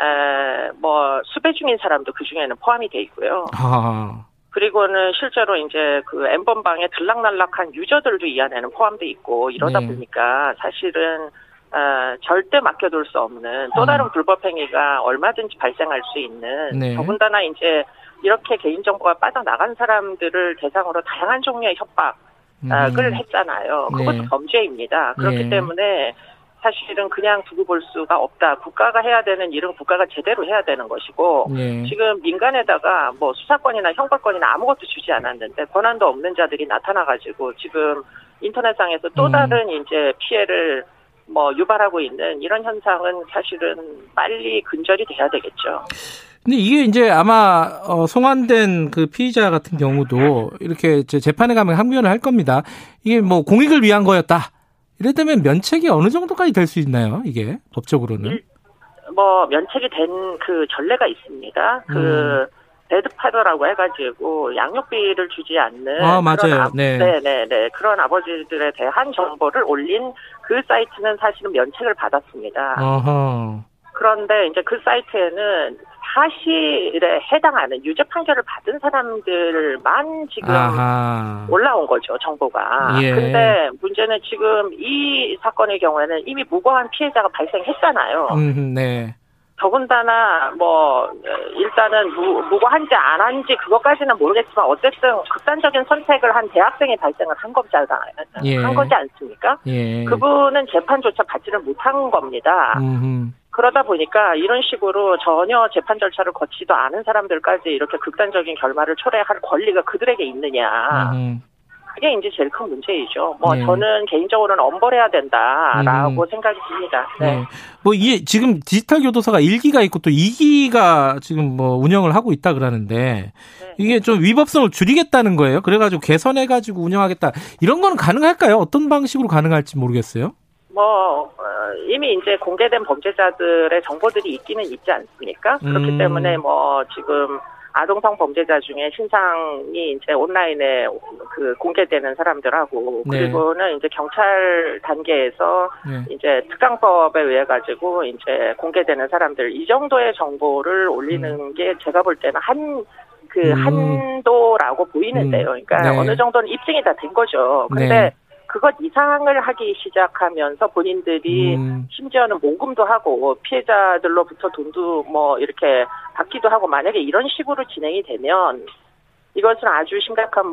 Speaker 12: 에, 뭐, 수배 중인 사람도 그 중에는 포함이 돼 있고요. 아. 그리고는 실제로 이제 그 엠번방에 들락날락한 유저들도 이 안에는 포함돼 있고 이러다 네. 보니까 사실은 어, 절대 맡겨둘 수 없는 또 다른 음. 불법 행위가 얼마든지 발생할 수 있는 네. 더군다나 이제 이렇게 개인정보가 빠져나간 사람들을 대상으로 다양한 종류의 협박 을 음. 했잖아요. 그것도 네. 범죄입니다. 그렇기 네. 때문에 사실은 그냥 두고 볼 수가 없다. 국가가 해야 되는 일은 국가가 제대로 해야 되는 것이고 네. 지금 민간에다가 뭐 수사권이나 형벌권이나 아무것도 주지 않았는데 권한도 없는 자들이 나타나가지고 지금 인터넷상에서 또 음. 다른 음. 이제 피해를 뭐 유발하고 있는 이런 현상은 사실은 빨리 근절이 돼야 되겠죠.
Speaker 2: 근데 이게 이제 아마 어, 송환된 그 피의자 같은 경우도 이렇게 재판에 가면 항변을 할 겁니다. 이게 뭐 공익을 위한 거였다. 이랬다면 면책이 어느 정도까지 될 수 있나요? 이게 법적으로는?
Speaker 12: 뭐 면책이 된 그 전례가 있습니다. 그 음. 배드파더라고 해가지고 양육비를 주지 않는
Speaker 2: 아 맞아요. 아, 네.
Speaker 12: 네네네 네. 그런 아버지들에 대한 정보를 올린 그 사이트는 사실은 면책을 받았습니다. 어허. 그런데 이제 그 사이트에는 사실에 해당하는 유죄 판결을 받은 사람들만 지금 아하. 올라온 거죠 정보가. 예. 근데 문제는 지금 이 사건의 경우에는 이미 무고한 피해자가 발생했잖아요.
Speaker 2: 음, 네.
Speaker 12: 더군다나 뭐 일단은 무, 무고한지 안 한지 그것까지는 모르겠지만 어쨌든 극단적인 선택을 한 대학생이 발생을 한 거잖아요. 예. 한 거지 않습니까? 예. 그분은 재판조차 받지를 못한 겁니다. 음흠. 그러다 보니까 이런 식으로 전혀 재판 절차를 거치지도 않은 사람들까지 이렇게 극단적인 결말을 초래할 권리가 그들에게 있느냐. 음흠. 그게 이제 제일 큰 문제이죠. 뭐 네. 저는 개인적으로는 엄벌해야 된다라고 음. 생각이 듭니다. 네. 네.
Speaker 2: 뭐 이게 지금 디지털 교도소가 1기가 있고 또 2기가 지금 뭐 운영을 하고 있다 그러는데 네. 이게 좀 위법성을 줄이겠다는 거예요. 그래가지고 개선해가지고 운영하겠다 이런 거는 가능할까요? 어떤 방식으로 가능할지 모르겠어요.
Speaker 12: 뭐 어, 이미 이제 공개된 범죄자들의 정보들이 있기는 있지 않습니까? 그렇기 음. 때문에 뭐 지금 아동성 범죄자 중에 신상이 이제 온라인에 그 공개되는 사람들하고 네. 그리고는 이제 경찰 단계에서 네. 이제 특강법에 의해 가지고 이제 공개되는 사람들 이 정도의 정보를 올리는 음. 게 제가 볼 때는 한 그 음. 한도라고 보이는데요. 음. 그러니까 네. 어느 정도는 입증이 다 된 거죠. 근데 네. 그것 이상을 하기 시작하면서 본인들이 음. 심지어는 모금도 하고 피해자들로부터 돈도 뭐 이렇게 받기도 하고 만약에 이런 식으로 진행이 되면 이것은 아주 심각한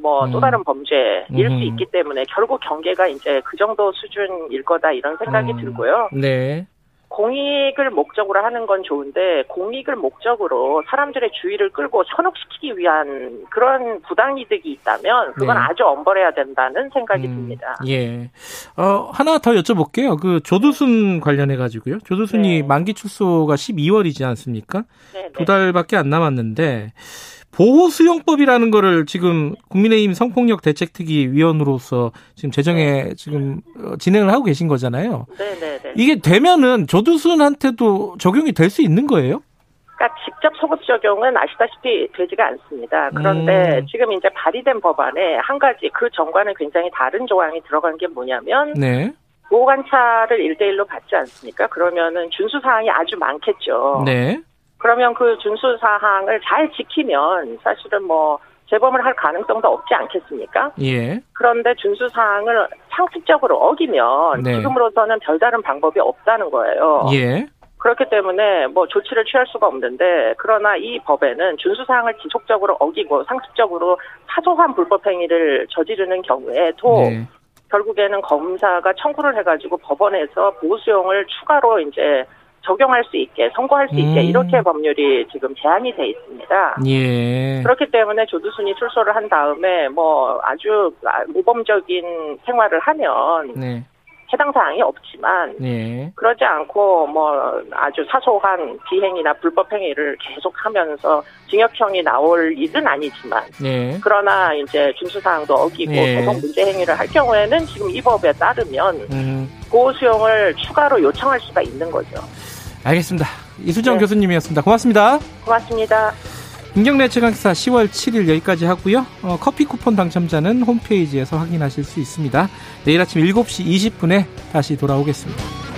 Speaker 12: 뭐또 음. 다른 범죄일 음. 수 있기 때문에 결국 경계가 이제 그 정도 수준일 거다 이런 생각이 음. 들고요. 네. 공익을 목적으로 하는 건 좋은데 공익을 목적으로 사람들의 주의를 끌고 현혹시키기 위한 그런 부당 이득이 있다면 그건 네. 아주 엄벌해야 된다는 생각이 음, 듭니다.
Speaker 2: 예. 어, 하나 더 여쭤볼게요. 그 조두순 관련해 가지고요. 조두순이 네. 만기 출소가 12월이지 않습니까? 네, 네. 두 달밖에 안 남았는데 보호수용법이라는 거를 지금 국민의힘 성폭력 대책특위 위원으로서 지금 재정에 네. 지금 어, 진행을 하고 계신 거잖아요. 네네네. 이게 되면은 조두순한테도 적용이 될 수 있는 거예요?
Speaker 12: 그러니까 직접 소급 적용은 아시다시피 되지가 않습니다. 그런데 음. 지금 이제 발의된 법안에 한 가지 그 전과는 굉장히 다른 조항이 들어간 게 뭐냐면 네. 보호 관찰을 1대1로 받지 않습니까? 그러면은 준수 사항이 아주 많겠죠. 네. 그러면 그 준수 사항을 잘 지키면 사실은 뭐 재범을 할 가능성도 없지 않겠습니까? 예. 그런데 준수 사항을 상습적으로 어기면 네. 지금으로서는 별다른 방법이 없다는 거예요. 예. 그렇기 때문에 뭐 조치를 취할 수가 없는데 그러나 이 법에는 준수 사항을 지속적으로 어기고 상습적으로 사소한 불법 행위를 저지르는 경우에도 네. 결국에는 검사가 청구를 해가지고 법원에서 보수용을 추가로 이제 적용할 수 있게 선고할 수 있게 음. 이렇게 법률이 지금 제한이 돼 있습니다. 예. 그렇기 때문에 조두순이 출소를 한 다음에 뭐 아주 모범적인 생활을 하면 네. 해당 사항이 없지만 네. 그러지 않고 뭐 아주 사소한 비행이나 불법 행위를 계속하면서 징역형이 나올 일은 아니지만 네. 그러나 이제 준수 사항도 어기고 네. 계속 문제 행위를 할 경우에는 지금 이 법에 따르면 음. 보호 수용을 추가로 요청할 수가 있는 거죠.
Speaker 2: 알겠습니다. 이수정 네. 교수님이었습니다. 고맙습니다.
Speaker 12: 고맙습니다.
Speaker 2: 김경래 최강사 10월 7일 여기까지 하고요. 어, 커피 쿠폰 당첨자는 홈페이지에서 확인하실 수 있습니다. 내일 아침 7시 20분에 다시 돌아오겠습니다.